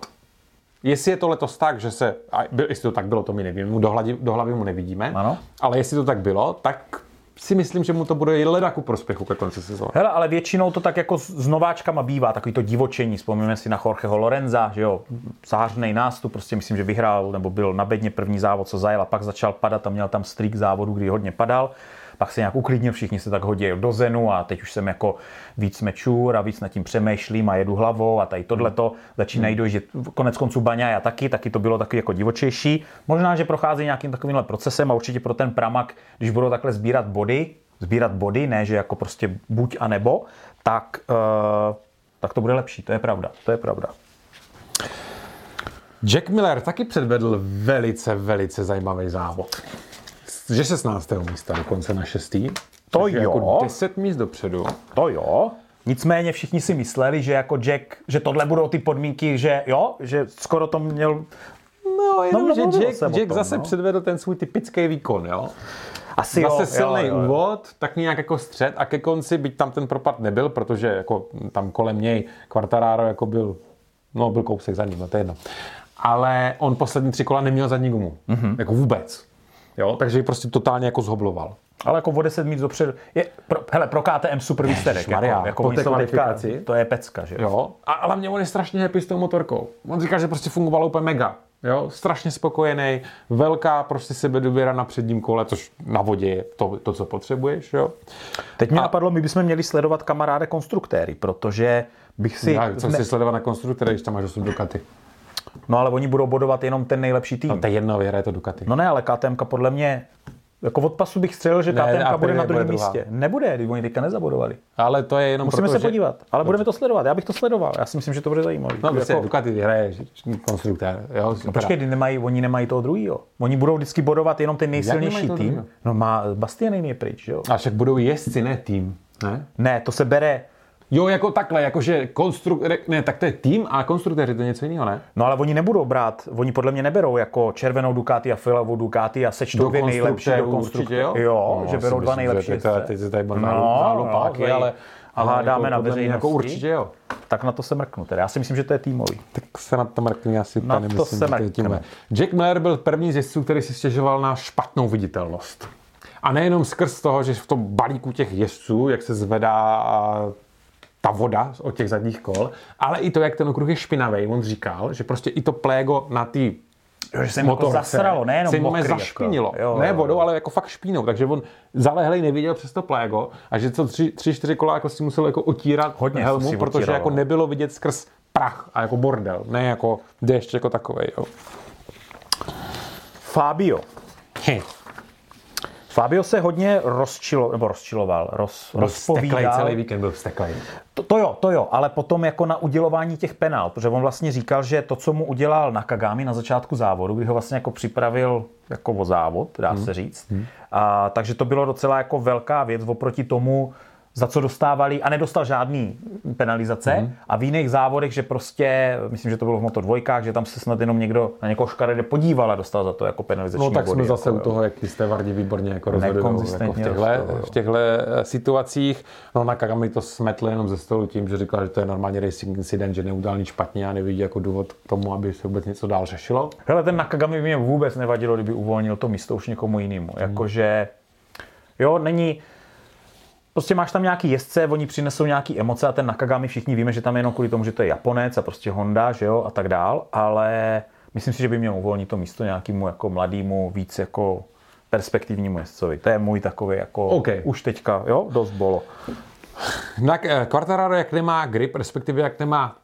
Jestli je to letos tak, že se, a jestli to tak bylo, to my nevíme, do hlavy, do hlavy mu nevidíme, ano. ale jestli to tak bylo, tak si myslím, že mu to bude leda ku prospěchu ke konci sezóny. Hele, ale většinou to tak jako s nováčkama bývá, takový to divočení. Vzpomeňme si na Jorgeho Lorenza, že jo, zářný nástup, prostě myslím, že vyhrál, nebo byl na bedně první závod, co zajel a pak začal padat a měl tam streak závodu, kdy hodně padal. Pak se nějak uklidnil, všichni se tak hodí do zenu a teď už jsem jako víc mečur a víc nad tím přemýšlím a jedu hlavou a tady tohleto začínají dojít, konec konců Baňa já taky, taky to bylo taky jako divočejší. Možná, že prochází nějakým takovýmhle procesem a určitě pro ten Pramak, když budou takhle sbírat body, sbírat body, ne, že jako prostě buď a nebo, tak, uh, tak to bude lepší, to je pravda, to je pravda. Jack Miller taky předvedl velice, velice zajímavý závod. Že 16. místa dokonce na 6. To jo. Jako 10 míst dopředu. To jo. Nicméně všichni si mysleli, že jako Jack, že tohle budou ty podmínky, že jo, že skoro to měl... No, jenom, no, že Jack, Jack tom, zase no. předvedl ten svůj typický výkon, jo. Asi Zase jo, silný jo, jo, úvod, tak nějak jako střed a ke konci, byť tam ten propad nebyl, protože jako tam kolem něj Quartararo jako byl, no byl kousek za ním, no to je jedno. Ale on poslední tři kola neměl zadní gumu, mm-hmm. jako vůbec. Jo, takže prostě totálně jako zhobloval. Ale jako o 10 míst dopředu. Je, pro, hele, pro KTM super výsledek. Jako, jako po té kvalifikaci. To je pecka, že jo? A, ale mě on je strašně happy s tou motorkou. On říká, že prostě fungovalo úplně mega. Jo, strašně spokojený, velká prostě sebedůvěra na předním kole, což na vodě je to, to co potřebuješ. Jo. Teď mi a... napadlo, my bychom měli sledovat kamaráde konstruktéry, protože bych si... Já, co ne... si sledovat na konstruktéry, když tam máš 8 Ducati? No ale oni budou bodovat jenom ten nejlepší tým. No to je jedno, vyhraje to Ducati. No ne, ale KTM podle mě jako od pasu bych střelil, že KTM bude na druhém místě. Nebude, když oni teďka nezabodovali. Ale to je jenom Musíme proto, se podívat. Ale Dobře. budeme to sledovat. Já bych to sledoval. Já si myslím, že to bude zajímavé. No, prostě jako... Ducati vyhraje konstruktér. Jo, no, počkej, nemají, oni nemají toho druhého. Oni budou vždycky bodovat jenom ten nejsilnější tým. Druhýho? No má Bastian je pryč, jo. A však budou jezdci, ne tým. Ne? Ne, to se bere Jo, jako takhle, jakože konstruk... Ne, tak to je tým a konstruktéři, to je něco jiného, ne? No ale oni nebudou brát, oni podle mě neberou jako červenou Ducati a fialovou Ducati a sečtou dvě nejlepší do konstrukce. Jo, jo no, že berou dva nejlepší. Teď se tady no, no, páky, ale, ale hádáme jako, na veřejnosti. Jako určitě jo. Tak na to se mrknu. Teda. Já si myslím, že to je týmový. Tak se na to mrknu, já si na to nemyslím, se že to je Jack Miller byl první z jezdců, který si stěžoval na špatnou viditelnost. A nejenom skrz toho, že v tom balíku těch jezdců, jak se zvedá ta voda od těch zadních kol, ale i to, jak ten okruh je špinavý. On říkal, že prostě i to plégo na ty že se jako zasralo, nejenom se mokrý, zašpinilo. Jako, jo, ne vodou, ale jako fakt špínou. Takže on zalehlej neviděl přes to plégo a že co tři, tři čtyři kola jako si musel jako otírat Hodně helmu, protože otíral, jako nebylo vidět skrz prach a jako bordel, ne jako déšť jako takovej. Jo. Fabio. Hm. Fabio se hodně rozčilo, nebo rozčiloval, roz, byl rozpovídal. celý víkend byl vsteklej. To, to, jo, to jo, ale potom jako na udělování těch penál, protože on vlastně říkal, že to, co mu udělal na Kagami na začátku závodu, kdy ho vlastně jako připravil jako o závod, dá hmm. se říct, hmm. a, takže to bylo docela jako velká věc oproti tomu, za co dostávali a nedostal žádný penalizace mm. a v jiných závodech, že prostě, myslím, že to bylo v Moto dvojkách, že tam se snad jenom někdo na někoho škaredě podíval a dostal za to jako penalizační No tak body, jsme zase jako, u toho, jak jste Vardi výborně jako rozhodují jako v těchto, v těchto eh, situacích. No na Kagami to smetl jenom ze stolu tím, že říkal, že to je normálně racing incident, že neudělal nic špatně a nevidí jako důvod k tomu, aby se vůbec něco dál řešilo. Hele, ten Nakagami mě vůbec nevadilo, kdyby uvolnil to místo už někomu jinému. Mm. Jakože, jo, není, prostě máš tam nějaký jezdce, oni přinesou nějaký emoce a ten Nakagami všichni víme, že tam je jenom kvůli tomu, že to je Japonec a prostě Honda, že jo, a tak dál, ale myslím si, že by měl uvolnit to místo nějakému jako mladému, víc jako perspektivnímu jezdcovi. To je můj takový jako okay. už teďka, jo, dost bolo. Na eh, Quartararo, jak nemá grip, respektive jak nemá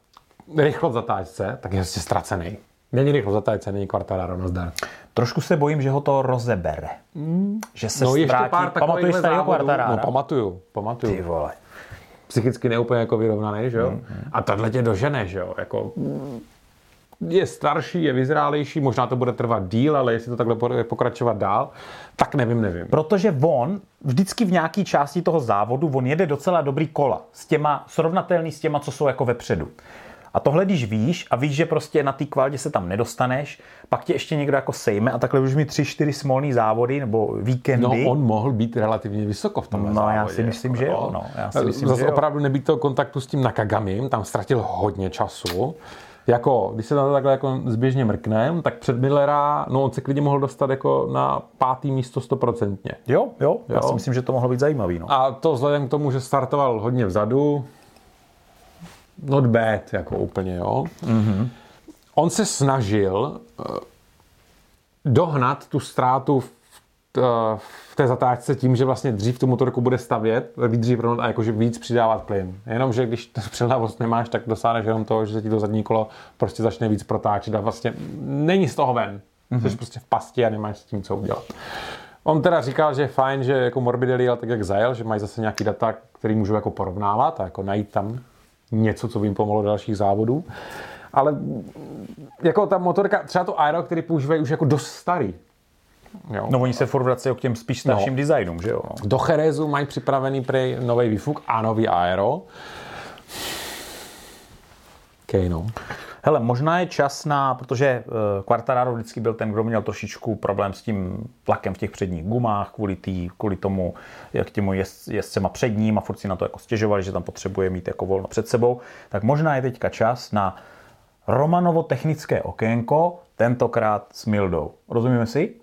rychlost zatáčce, tak je prostě ztracený. Není rychlost zatáčce, není Quartararo, nazdar. Trošku se bojím, že ho to rozebere. Mm. Že se no, ještě pár Pamatuješ starého Quartarara? No, pamatuju, pamatuju. Ty vole. Psychicky neúplně jako vyrovnaný, že jo? Mm, mm. A tohle tě dožene, že jo? Jako, je starší, je vyzrálejší, možná to bude trvat díl, ale jestli to takhle bude pokračovat dál, tak nevím, nevím. Protože on vždycky v nějaké části toho závodu, on jede docela dobrý kola s těma, srovnatelný s těma, co jsou jako vepředu. A tohle, když víš a víš, že prostě na té kvalitě se tam nedostaneš, pak tě ještě někdo jako sejme a takhle už mi tři, čtyři smolný závody nebo víkendy. No, on mohl být relativně vysoko v tom No, závodě, já si myslím, jako, že jo. No, já si myslím, Zase že opravdu nebýt toho kontaktu s tím Nakagamim, tam ztratil hodně času. Jako, když se na to takhle jako zběžně mrknem, tak před Millera, no on se klidně mohl dostat jako na pátý místo stoprocentně. Jo, jo, jo, já si myslím, že to mohlo být zajímavý. No. A to vzhledem k tomu, že startoval hodně vzadu, not bad, jako úplně, jo. Mm-hmm. On se snažil uh, dohnat tu ztrátu v v té zatáčce tím, že vlastně dřív tu motorku bude stavět, dřív a jakože víc přidávat plyn. Jenomže když tu přilnavost nemáš, tak dosáhneš jenom toho, že se ti to zadní kolo prostě začne víc protáčet a vlastně není z toho ven. Mm-hmm. Jsi prostě v pasti a nemáš s tím co udělat. On teda říkal, že je fajn, že jako Morbidelli jel tak, jak zajel, že mají zase nějaký data, který můžu jako porovnávat a jako najít tam něco, co by jim pomohlo do dalších závodů. Ale jako ta motorka, třeba to Aero, který používají už jako dost starý. Jo. No oni se furt vrací k těm spíš starším no. designům, že jo? No. Do Cherezu mají připravený prej nový výfuk a nový Aero. Okay, no. Hele, možná je čas na, protože uh, Quartararo vždycky byl ten, kdo měl trošičku problém s tím tlakem v těch předních gumách, kvůli, tý, kvůli tomu, jak těmu jezd, jezdcema před ním a furt si na to jako stěžovali, že tam potřebuje mít jako volno před sebou, tak možná je teďka čas na Romanovo technické okénko, tentokrát s Mildou. Rozumíme si?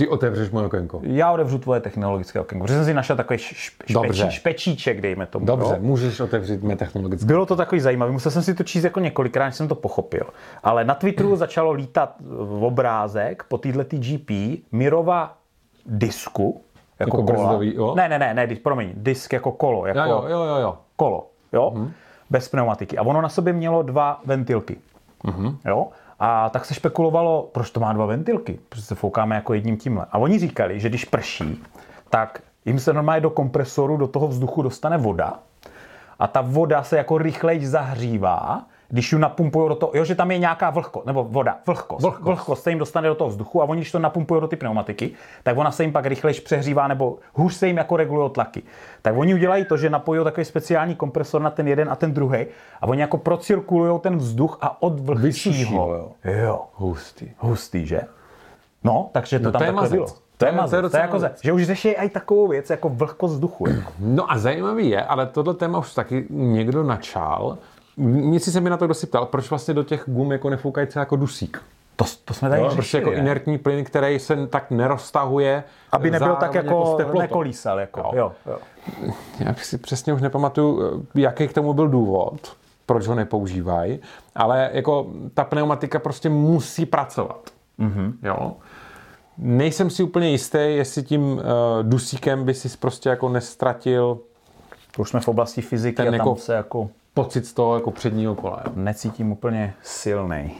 Ty otevřeš moje okénko. Já otevřu tvoje technologické okénko, protože jsem si našel takový špečí, špečíček, dejme tomu. Dobře, jo? můžeš otevřít mé technologické. Bylo to takový zajímavý, musel jsem si to číst jako několikrát, než jsem to pochopil. Ale na Twitteru začalo lítat v obrázek po této GP Mirova disku, jako, jako kola. Brzdový, jo? Ne, ne, ne, ne, promiň, disk jako kolo, jako jo, jo, jo, jo. kolo, jo, mm-hmm. bez pneumatiky. A ono na sobě mělo dva ventilky, mm-hmm. jo. A tak se špekulovalo, proč to má dva ventilky, protože se foukáme jako jedním tímhle. A oni říkali, že když prší, tak jim se normálně do kompresoru, do toho vzduchu dostane voda a ta voda se jako rychleji zahřívá když ji napumpují do toho, jo, že tam je nějaká vlhko, nebo voda, vlhkost. Vlhkost. vlhkost se jim dostane do toho vzduchu a oni, když to napumpují do ty pneumatiky, tak ona se jim pak rychleji přehřívá nebo hůř se jim jako regulují tlaky. Tak oni udělají to, že napojí takový speciální kompresor na ten jeden a ten druhý a oni jako procirkulují ten vzduch a od vlhčího. Jo. jo. Hustý. Hustý, že? No, takže to no, tam to takhle bylo. To je, mazec, to je, to je jako že už řeší i takovou věc jako vlhkost vzduchu. Jako. No a zajímavý je, ale tohle téma už taky někdo načal, nic se mi na to kdo si ptal, proč vlastně do těch gum jako nefoukají jako dusík. To, to jsme tady jo, řešili, jako je. inertní plyn, který se tak neroztahuje. Aby nebyl tak jako, jako nekolísal. Jako, jo. Jo, jo. Já si přesně už nepamatuju, jaký k tomu byl důvod, proč ho nepoužívají, ale jako ta pneumatika prostě musí pracovat. Mm-hmm. Jo. Nejsem si úplně jistý, jestli tím uh, dusíkem by si prostě jako nestratil to už jsme v oblasti fyziky ten a tam jako se jako pocit z toho jako předního kola. Jo. Necítím úplně silný.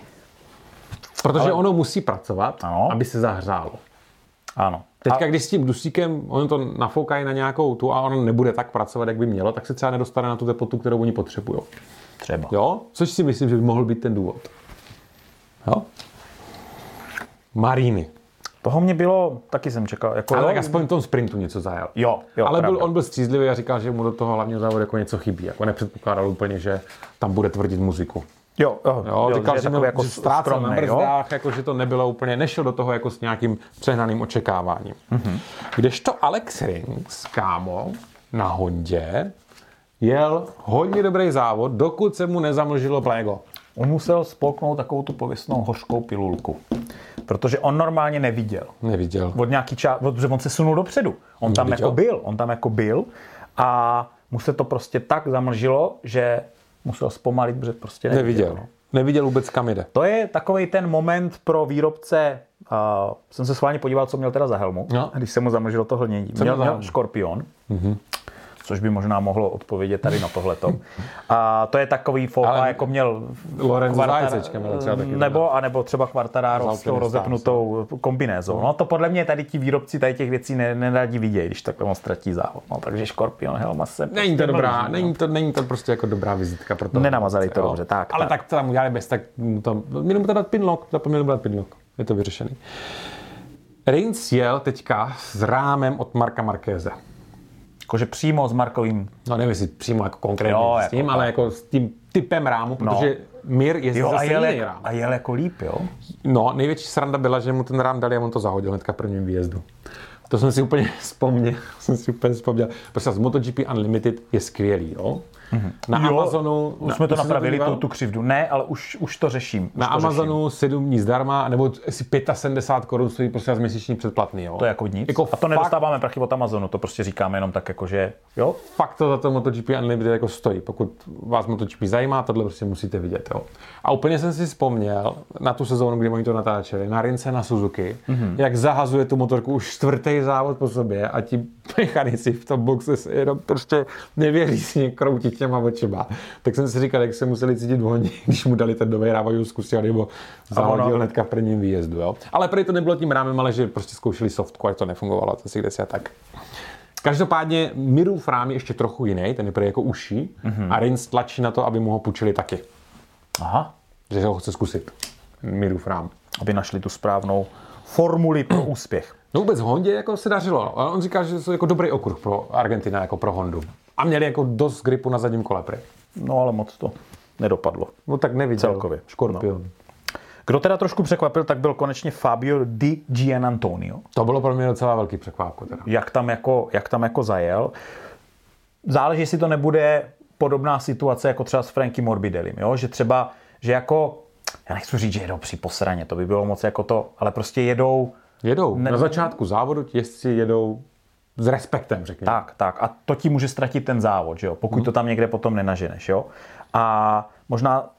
Protože Ale... ono musí pracovat, ano. aby se zahřálo. Ano. Teďka, a... když s tím dusíkem, oni to nafoukají na nějakou tu a ono nebude tak pracovat, jak by mělo, tak se třeba nedostane na tu teplotu, kterou oni potřebují. Třeba. Jo? Což si myslím, že by mohl být ten důvod. Jo? Maríny. Toho mě bylo, taky jsem čekal. Jako, ale jo, tak aspoň v tom sprintu něco zajel. Jo, jo Ale byl, on byl střízlivý a říkal, že mu do toho hlavního závodu jako něco chybí. Jako nepředpokládal úplně, že tam bude tvrdit muziku. Jo, jo, jo, říkal, že, že, měl, jako že ztrácel na brzdách, jako, že to nebylo úplně, nešel do toho jako s nějakým přehnaným očekáváním. Mm-hmm. Kdežto Alex Rings, kámo, na Hondě, jel hodně dobrý závod, dokud se mu nezamlžilo plégo. On musel spolknout takovou tu pověstnou hořkou pilulku. Protože on normálně neviděl. Neviděl. Od nějaký čas, protože on se sunul dopředu. On tam neviděl. jako byl, on tam jako byl a mu se to prostě tak zamlžilo, že musel zpomalit, protože prostě neviděl. Neviděl, neviděl vůbec kam jde. To je takový ten moment pro výrobce, uh, jsem se schválně podíval, co měl teda za helmu, no. když se mu zamlžilo to hlnění. Měl, měl škorpion. Mm-hmm což by možná mohlo odpovědět tady na tohleto. A to je takový fopa, jako měl Lorenzo kvartar, třeba taky nebo, a nebo třeba Quartararo s tou rozepnutou kombinézou. No to podle mě tady ti výrobci tady těch věcí ne, neradí vidět, když takhle on ztratí závod. No, takže Scorpion Helma se Není to dobrá, mlží, není to, není to prostě jako dobrá vizitka pro to. Nenamazali to dobře, tak. Ale tak, tak to tam udělali bez, tak to, měli mu to dát pinlock, zapomněli mu dát pinlock. Je to vyřešený. Reigns jel teďka s rámem od Marka Markéze. Jakože přímo s Markovým. No nevím, jestli přímo jako konkrétně jo, s tím, jako ale jako s tím typem rámu, no. protože no. Mir je zase a jel, jiný rám. A jel jako líp, jo? No, největší sranda byla, že mu ten rám dali a on to zahodil hnedka prvním výjezdu. To jsem si úplně vzpomněl, jsem si úplně vzpomněl. Prostě z MotoGP Unlimited je skvělý, jo? Na Jo, Amazonu... Už jsme to napravili, tu, tu křivdu. Ne, ale už, už to řeším. Už Na to Amazonu 7 dní zdarma, nebo asi 75 korun stojí prostě měsíční předplatný, jo. To je jako nic. Jako a to fakt- nedostáváme prachy od Amazonu, to prostě říkáme jenom tak jako, že jo. fakt to za to MotoGP Unlimited jako stojí. Pokud vás MotoGP zajímá, tohle prostě musíte vidět. Jo. A úplně jsem si vzpomněl na tu sezónu, kdy oni to natáčeli, na Rince na Suzuki, mm-hmm. jak zahazuje tu motorku už čtvrtý závod po sobě a ti mechanici v tom boxe se jenom prostě nevěřícně kroutit těma očima. Tak jsem si říkal, jak se museli cítit oni, když mu dali ten nový rávajů zkusil, nebo závodil ono- hnedka v prvním výjezdu. Jo. Ale prý to nebylo tím rámem, ale že prostě zkoušeli softku a to nefungovalo, to si kde si a tak. Každopádně Mirův rám je ještě trochu jiný, ten je prý jako uší mm-hmm. a Rins tlačí na to, aby mu ho půjčili taky. Aha. Že ho chce zkusit. Mirův rám. Aby našli tu správnou formuli pro úspěch. No vůbec Hondě jako se dařilo. A On říká, že to je jako dobrý okruh pro Argentina, jako pro Hondu. A měli jako dost gripu na zadním kole prý. No ale moc to nedopadlo. No tak neviděl. Celkově. Škorpion. No. Kdo teda trošku překvapil, tak byl konečně Fabio Di Gianantonio. To bylo pro mě docela velký překvápko. Teda. Jak tam jako, jak tam jako zajel. Záleží, jestli to nebude podobná situace jako třeba s Franky Morbidelim, jo? že třeba, že jako, já nechci říct, že jedou při posraně, to by bylo moc jako to, ale prostě jedou Jedou. Ne- Na začátku závodu jezdci jedou s respektem, řekněme. Tak, tak. A to ti může ztratit ten závod, že jo? pokud Mhm. to tam někde potom nenaženeš. Jo? A možná,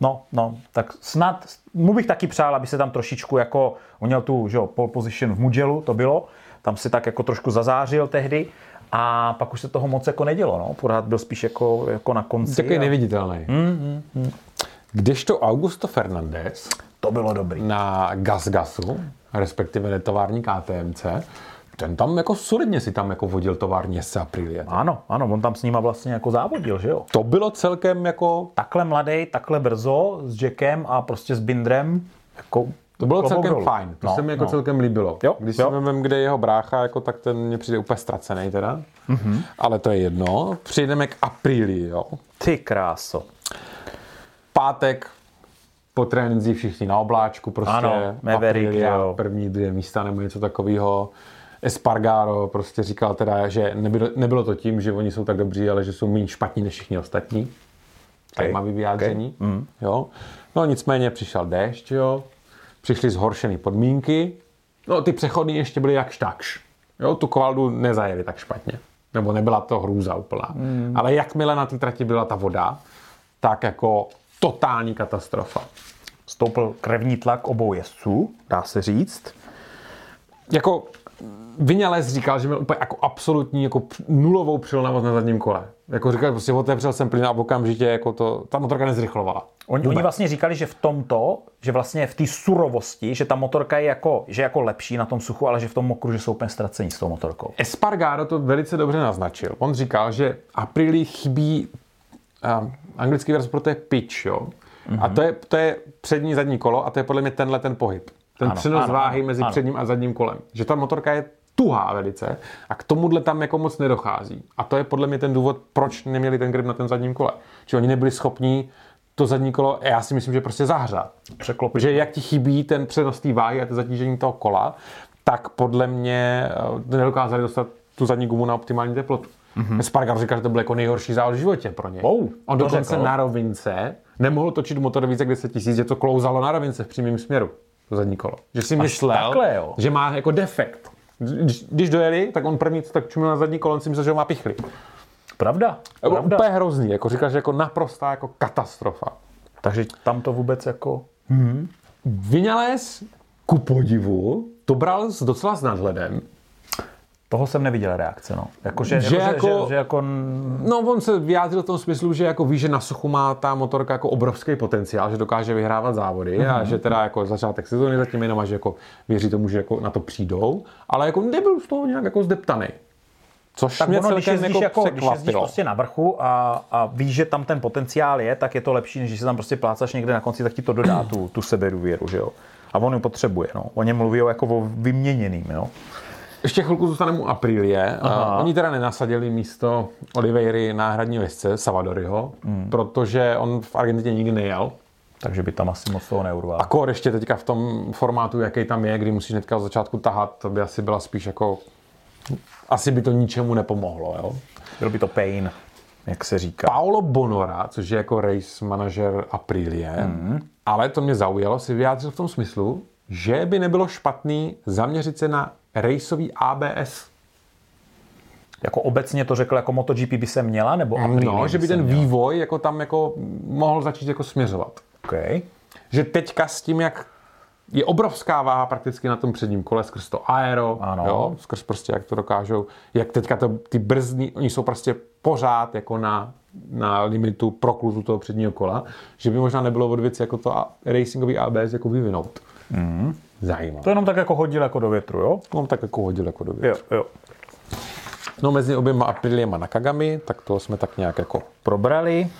no, no, tak snad, mu bych taky přál, aby se tam trošičku jako, on měl tu, že jo, pole position v Mugellu, to bylo, tam si tak jako trošku zazářil tehdy a pak už se toho moc jako nedělo, no. Pořád byl spíš jako, jako na konci. Takový a neviditelný. Mm, Kdežto Augusto Fernandez to bylo dobrý. na GasGasu, respektive netovární KTMC, ten tam jako solidně si tam jako vodil tovární jezdce Aprilia. Ano, ano, on tam s nima vlastně jako závodil, že jo. To bylo celkem jako, Takhle mladý, takhle brzo, s Jackem a prostě s Bindrem, jako to bylo klobouk celkem dolů. fajn. To No, se mi jako no. celkem líbilo. Jo, Když jo. si vezmeme, kde je jeho brácha, jako, tak ten mě přijde úplně ztracený teda. Mhm. Mm-hmm. Ale to je jedno. Přijdeme k Aprilii, jo. Ty kráso. Pátek po trénincích všichni na obláčku, prostě Ano, Maverick, Aprilia, jo. první dvě místa nebo něco takového. Espargaro prostě říkal teda, že nebylo, nebylo to tím, že oni jsou tak dobří, ale že jsou méně špatní než všichni ostatní. Zajímavý vyjádření. Okay. Mm. Jo. No nicméně přišel déšť, jo. Přišly zhoršené podmínky. No ty přechody ještě byly jakž takž. Jo, tu kvaldu nezajeli tak špatně. Nebo nebyla to hrůza úplná. Mm. Ale jakmile na té trati byla ta voda, tak jako totální katastrofa. Stoupl krevní tlak obou jezdců, dá se říct. Jako Vinales říkal, že měl úplně jako absolutní jako nulovou přilnavost na zadním kole. Jako říkal, prostě otevřel jsem plyn a okamžitě jako to, ta motorka nezrychlovala. Oni, oni vlastně říkali, že v tomto, že vlastně v té surovosti, že ta motorka je jako, že jako lepší na tom suchu, ale že v tom mokru, že jsou úplně ztracení s tou motorkou. Espargaro to velice dobře naznačil. On říkal, že Aprilii chybí um, anglický výraz pro to je pitch, jo. Mm-hmm. A to je, to je přední zadní kolo a to je podle mě tenhle ten pohyb. Ten Ano, přenos ano, váhy mezi ano. předním a zadním kolem. Že ta motorka je tuhá velice a k tomuhle tam jako moc nedochází. A to je podle mě ten důvod, proč neměli ten grip na ten zadním kole. Že oni nebyli schopní to zadní kolo, já si myslím, že prostě zahřát. Překlopit. Že jak ti chybí ten přenos té váhy a to zatížení toho kola, tak podle mě eh, nedokázali dostat tu zadní gumu na optimální teplotu. Mm-hmm. Spargar říká, že to byl jako nejhorší závod v životě pro ně. Wow, On dokonce řekl. na rovince nemohl točit motor více jak 10 tisíc, že to klouzalo na rovince v přímém směru, to zadní kolo. Že si myslel, takhle, jo? že má jako defekt. Když, když dojeli, tak on první co tak čumil na zadní kolo, on si myslel, že ho má pichli. Pravda, pravda. úplně hrozný, jako že jako naprostá jako katastrofa. Takže tam to vůbec jako... Vinales, ku podivu, to bral s docela s nadhledem, Toho jsem neviděl reakce, no. Jako, že, Že jako, jako- že, že, že jako... No, on se vyjádřil v tom smyslu, že jako ví, že na suchu má ta motorka jako obrovský potenciál, že dokáže vyhrávat závody mm-hmm. a že teda jako začátek sezóny zatím jenom a že jako věří tomu, že jako na to přijdou, ale jako nebyl z toho nějak jako zdeptaný. Což Tak mě ono, když jezdíš, jako, jako, když jezdíš prostě na vrchu a, a víš, že tam ten potenciál je, tak je to lepší, než když se tam prostě plácaš někde na konci, tak ti to dodá tu, tu sebedůvěru, že jo. A on ji potřebuje, no. O něm mluví jako o vyměněným, jo. Ještě chvilku zůstaneme u Aprilie. Aha. Oni teda nenasadili místo Oliveiry náhradní jezdce Salvadoriho, mm. protože on v Argentině nikdy nejel. Takže by tam asi moc toho neurval. A kor ještě teďka v tom formátu, jaký tam je, kdy musíš hnedka od začátku tahat, to by asi byla spíš jako... Asi by to ničemu nepomohlo, jo? Byl by to pain. jak se říká. Paolo Bonora, což je jako race manažer Aprilie, mm. ale to mě zaujalo, si vyjádřil v tom smyslu, že by nebylo špatný zaměřit se na raceový ABS. Jako obecně to řekl, jako MotoGP by se měla, nebo Aprilia No, že by ten měla? vývoj jako tam jako mohl začít jako směřovat. Okay. Že teďka s tím, jak je obrovská váha prakticky na tom předním kole skrz to aero, Ano. Jo, skrz prostě jak to dokážou, jak teďka to, ty brzdní, oni jsou prostě pořád jako na, na limitu prokluzu toho předního kola, že by možná nebylo od věci jako to racingový ABS jako vyvinout. Mm. Zajímavé. To jenom tak jako hodil jako do větru, jo? To mám tak jako hodil jako do věci. Jo, jo. No mezi oběma Apriliema Nakagami, tak to jsme tak nějak jako Probrali.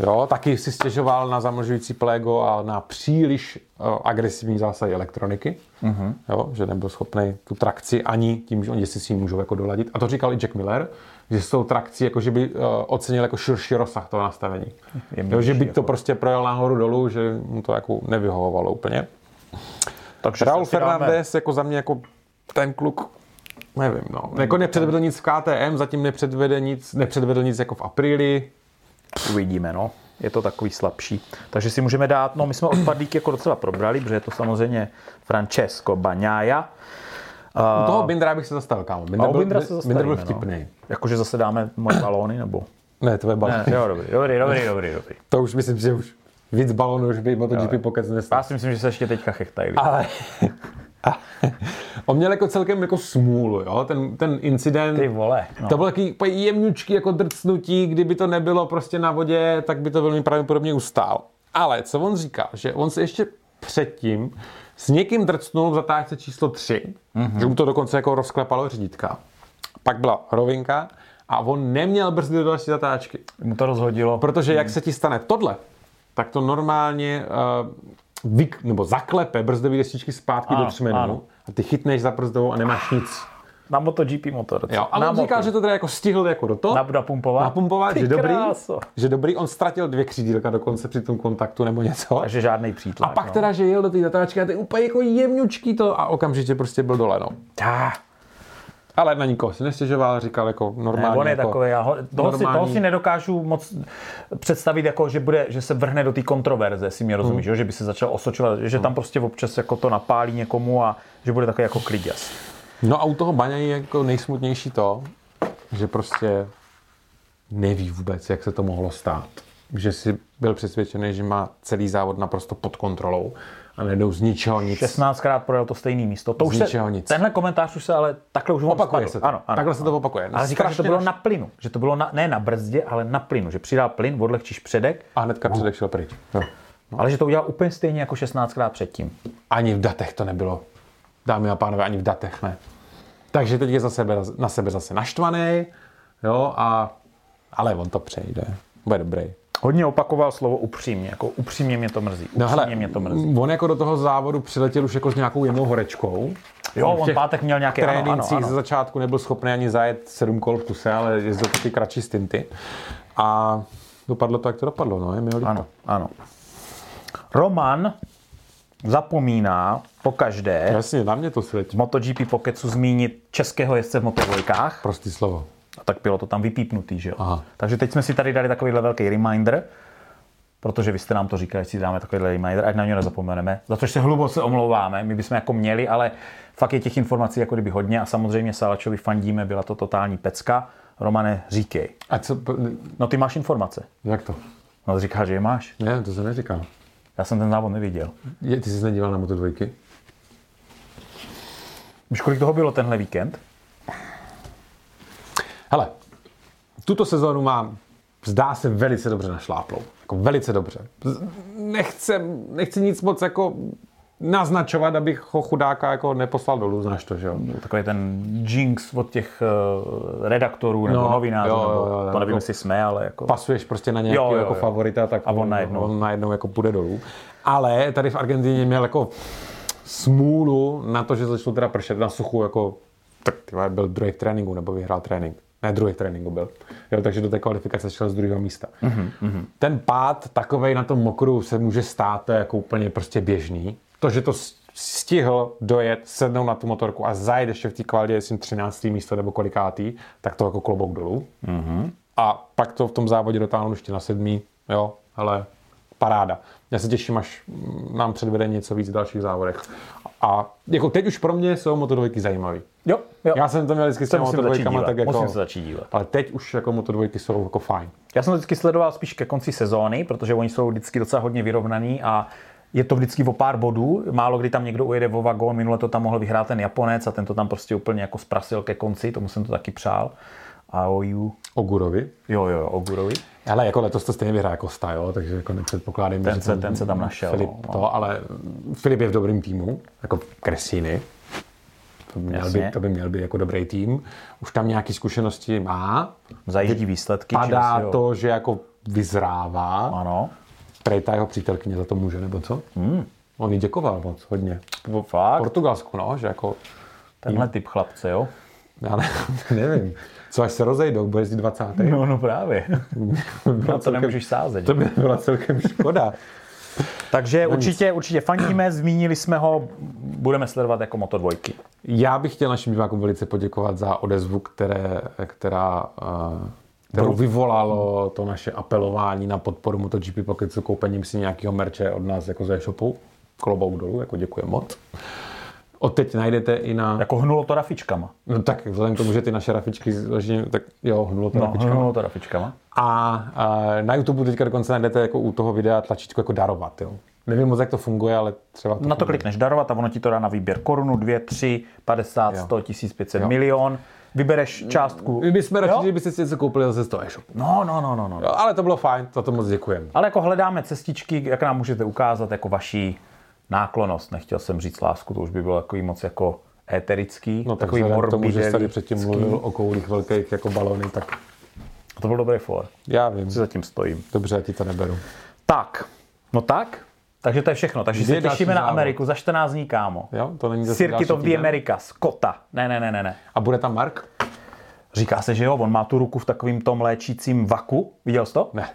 Jo, taky si stěžoval na zamlžující plego a na příliš uh, agresivní zásahy elektroniky, mm-hmm. jo, že nebyl schopný tu trakci ani tím, že oni si s ní můžou jako doladit. A to říkal i Jack Miller, že s tou trakcí, jako že by uh, ocenil jako širší rozsah toho nastavení. Jo, že by to jako. prostě projel nahoru dolů, že mu to jako nevyhovovalo úplně. Takže Raul si dáme- Fernandez jako za mě jako ten kluk, nevím, no. Jako nepředvedl nic v KTM, zatím nepředvedl nic, nepředvedl nic jako v Aprilii. Uvidíme, no. Je to takový slabší. Takže si můžeme dát, no my jsme odpadlíky jako docela probrali, protože je to samozřejmě Francesco Bagnaia. U toho Bindra bych se zastavil, kámo. A Binder u byl, Bindra se Binder byl zastavíme, vtipný. No. Jakože zase dáme moje balóny, nebo? Ne, to je balon. Ne, jo, dobrý, dobrý, dobrý, dobrý, dobrý. To už myslím, že už víc balonů už by MotoGP pokec nestal. Já si myslím, že se ještě teďka chechtají. Ale on měl jako celkem jako smůlu, jo? Ten, ten incident. Ty vole. No. To bylo takový jemňučký jako drcnutí, kdyby to nebylo prostě na vodě, tak by to velmi pravděpodobně ustál. Ale co on říká, že on se ještě předtím s někým drcnul v zatáčce číslo 3, mm-hmm. že mu to dokonce jako rozklepalo řídítka. Pak byla rovinka a on neměl brzdy do další zatáčky. Mu to rozhodilo. Protože jak se ti stane tohle, tak to normálně uh, vyk, nebo zaklepe brzdové destičky zpátky Ano, do třmenu ano. a ty chytneš za brzdovou a nemáš nic. Na MotoGP motor. Jo, a na on říkal, že to teda jako stihl jako do toho, Na, napumpovat. napumpovat, Ty že dobrý, kráso. že dobrý, on ztratil dvě křídílka dokonce při tom kontaktu nebo něco. Takže žádný A přítlak. pak no. teda, že jel do té zatáčky a ty úplně jako jemňučký to a okamžitě prostě byl dole, no. Ah, Ale na nikoho si nestěžoval, říkal jako ne, normálně. on je jako, takový, já ho, toho, si, toho normální- si nedokážu moc představit, jako, že, bude, že se vrhne do té kontroverze, si mě rozumíš, Hmm. že by se začal osočovat, že tam prostě občas jako to napálí někomu a že bude takový jako kliděs. No a u toho Baňa je jako nejsmutnější to, že prostě neví vůbec, jak se to mohlo stát. Že si byl přesvědčený, že má celý závod naprosto pod kontrolou a najednou z ničeho nic. 16krát projel to stejné místo. To už se, nic. Tenhle komentář už se ale takhle už Opakuje se to. Ano, ano, Takhle se ano. to opakuje. Ale říká, že to bylo naš- na plynu. Že to bylo na, ne na brzdě, ale na plynu. Že přidal plyn, odlehčíš předek, A hnedka předek šel pryč. Jo. ale že to udělal úplně stejně jako 16krát předtím. Ani v datech to nebylo. Dámy a pánové, ani v datech ne. Takže teď je za sebe, na sebe zase naštvaný, jo, a, ale on to přejde. Bude dobrý. Hodně opakoval slovo upřímně. Jako upřímně mě to mrzí. Upřímně No hele, mě to mrzí. on jako do toho závodu přiletěl už jako s nějakou jemnou horečkou. Jo, on pátek měl nějaké, ano, ano, trénincích ano. ze začátku nebyl schopný ani zajet sedm kol v kuse, ale jezdil taky kratší stinty. A dopadlo to, jak to dopadlo, no, je mi. Ano, ano. Roman zapomíná po každé Jasně, na mě to svědčí. v MotoGP Pocketsu zmínit českého jezdce v motovojkách. Prostý slovo. A tak bylo to tam vypípnutý, že jo? Aha. Takže teď jsme si tady dali takovýhle velký reminder, protože vy jste nám to říkali, že si dáme takovýhle reminder, ať na něj nezapomeneme. Za což se hluboce omlouváme, my bychom jako měli, ale fakt je těch informací jako kdyby hodně a samozřejmě Salačovi fandíme, byla to totální pecka. Romane, říkej. A co, No ty máš informace. jak to? No říká, že je máš. Ne, to jsem neříkal. Já jsem ten závod neviděl. Je, ty jsi nedíval na Moto dvojky? Víš, kolik toho bylo tenhle víkend? Hele, tuto sezónu mám, zdá se, velice dobře našláplou. Jako velice dobře. Nechcem, nechci nic moc jako naznačovat, abych ho chudáka jako neposlal dolů, znáš to, že jo? Takový ten jinx od těch uh, redaktorů nebo No, novinářů, jo, jo, nebo, jo, to nevím, jako- jestli jsme, ale jako... pasuješ prostě na nějakého jako favorita, tak A on najednou. on najednou jako půjde dolů. Ale tady v Argentině měl jako smůlu na to, že začalo teda pršet na suchu, jako tak byl druhý v tréninku, nebo vyhrál trénink. Ne, druhý v tréninku byl. Jo, takže do té kvalifikace šel z druhého místa. Mm-hmm. Ten pád takovej na tom mokru se může stát, jako úplně prostě běžný. To, že to stihl dojet, sednout na tu motorku a zajet ještě v té kvalitě, jestli 13. místo nebo kolikátý, tak to jako klobouk dolů. Mm-hmm. a pak to v tom závodě dotáhnu ještě na sedmý, jo, ale paráda. Já se těším, až nám předvede něco víc v dalších závodech. A jako teď už pro mě jsou Moto2 zajímavý. Jo, jo. Já jsem to měl vždycky s Moto2, dívat, tak jako... musím se začít dívat. Ale teď už jako Moto2 jsou jako fajn. Já jsem to vždycky sledoval spíš ke konci sezóny, protože oni jsou vždycky docela hodně vyrovnaný a je to vždycky o pár bodů. Málo kdy tam někdo ujede vo vagón, minule to tam mohl vyhrát ten Japonec a ten to tam prostě úplně jako sprasil ke konci, tomu jsem to taky přál. Aoyu, Ogurovi. jo, jo, Ogurovi. Ale jako letos to stejně vyhrá jako Sta, jo, takže jako nepředpokládám, Ten že se- ten se tam našel, Filip, no. to, ale Filip je v dobrým týmu, jako Kresíny. To by, měl Jasně. být, to by měl být jako dobrý tým. Už tam nějaké zkušenosti má. Zajíždí výsledky. Padá si to, že jako vyzrává. Ano. Prej ta jeho přítelkyně za to může, nebo co? Hmm. On jí děkoval moc, hodně. V Fakt? Portugalsku, no, že jako, Tenhle typ chlapce, jo? já ne, nevím. Co až se rozejdou, bude jezdit 20. No, no právě. Na to celkem- nemůžeš sázet. To by byla celkem škoda. Takže určitě, určitě fandíme, zmínili jsme ho, budeme sledovat jako Moto dvojky. Já bych chtěl našim divákům velice poděkovat za odezvu, které, která, eh, kterou vyvolalo to naše apelování na podporu MotoGP Pocketsu koupením si nějakého merče od nás jako ze e-shopu. Klobouk dolů, jako děkuji moc. Od teď najdete i na... Jako hnulo to rafičkama. No tak vzhledem k tomu, že ty naše rafičky tak jo, hnulo to No, rafičkama. hnulo to rafičkama. A, a na YouTube teďka dokonce najdete jako u toho videa tlačítko jako darovat, jo. Nevím moc, jak to funguje, ale třeba to Na to funguje. klikneš darovat a ono ti to dá na výběr korunu, dvě, tři, 50, Jo. 100, 1500, Jo. milion. Vybereš částku. My bychom radši, že byste si něco koupili zase z toho e-shopu. No, no, no, no, no. Jo, ale to bylo fajn, za to moc děkujeme. Ale jako hledáme cestičky, jak nám můžete ukázat jako vaší náklonost. Nechtěl jsem říct lásku, to už by bylo takový moc jako éterický, No tak takový vzhledem k tomu, že jsi tady morbidelický. předtím mluvil o koulích velkých jako balony, tak To byl dobrý for. já vím. Si zatím stojím. Dobře, já ti to neberu. Tak, no tak. Takže to je všechno. Takže Kdy se těšíme na? Ameriku za 14 dní, kámo. Jo, to není zase Circuit of the? Americas, Kota. Ne, ne, ne, ne, ne. A bude tam Mark? Říká se, že jo, on má tu ruku v takovým tom léčícím vaku. Viděl jsi to? Ne.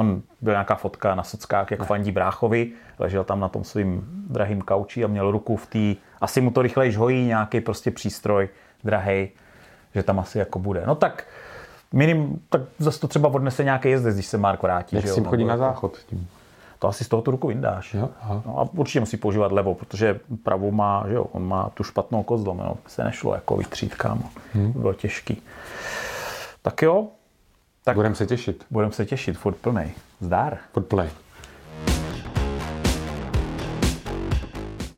On byl nějaká fotka na sockách, jak fandí bráchovi, ležel tam na tom svým drahým kauči a měl ruku v té, asi mu to rychlejš hojí, nějaký prostě přístroj drahej, že tam asi jako bude. No tak minim, tak zase to třeba odnese nějaký jezdec, když se Mark vrátí. Jak že s jo, tím chodí na jako- záchod? Tím. To asi z toho tu ruku vyndáš. Jo, aha. No a určitě musí používat levou, protože pravou má, že jo, on má tu špatnou kost zlomenou. Se nešlo jako vytřít, kámo. Hmm. Bylo těžký. Tak jo, tak Budeme se těšit. budeme se těšit, furt plnej. Zdar. Podplay.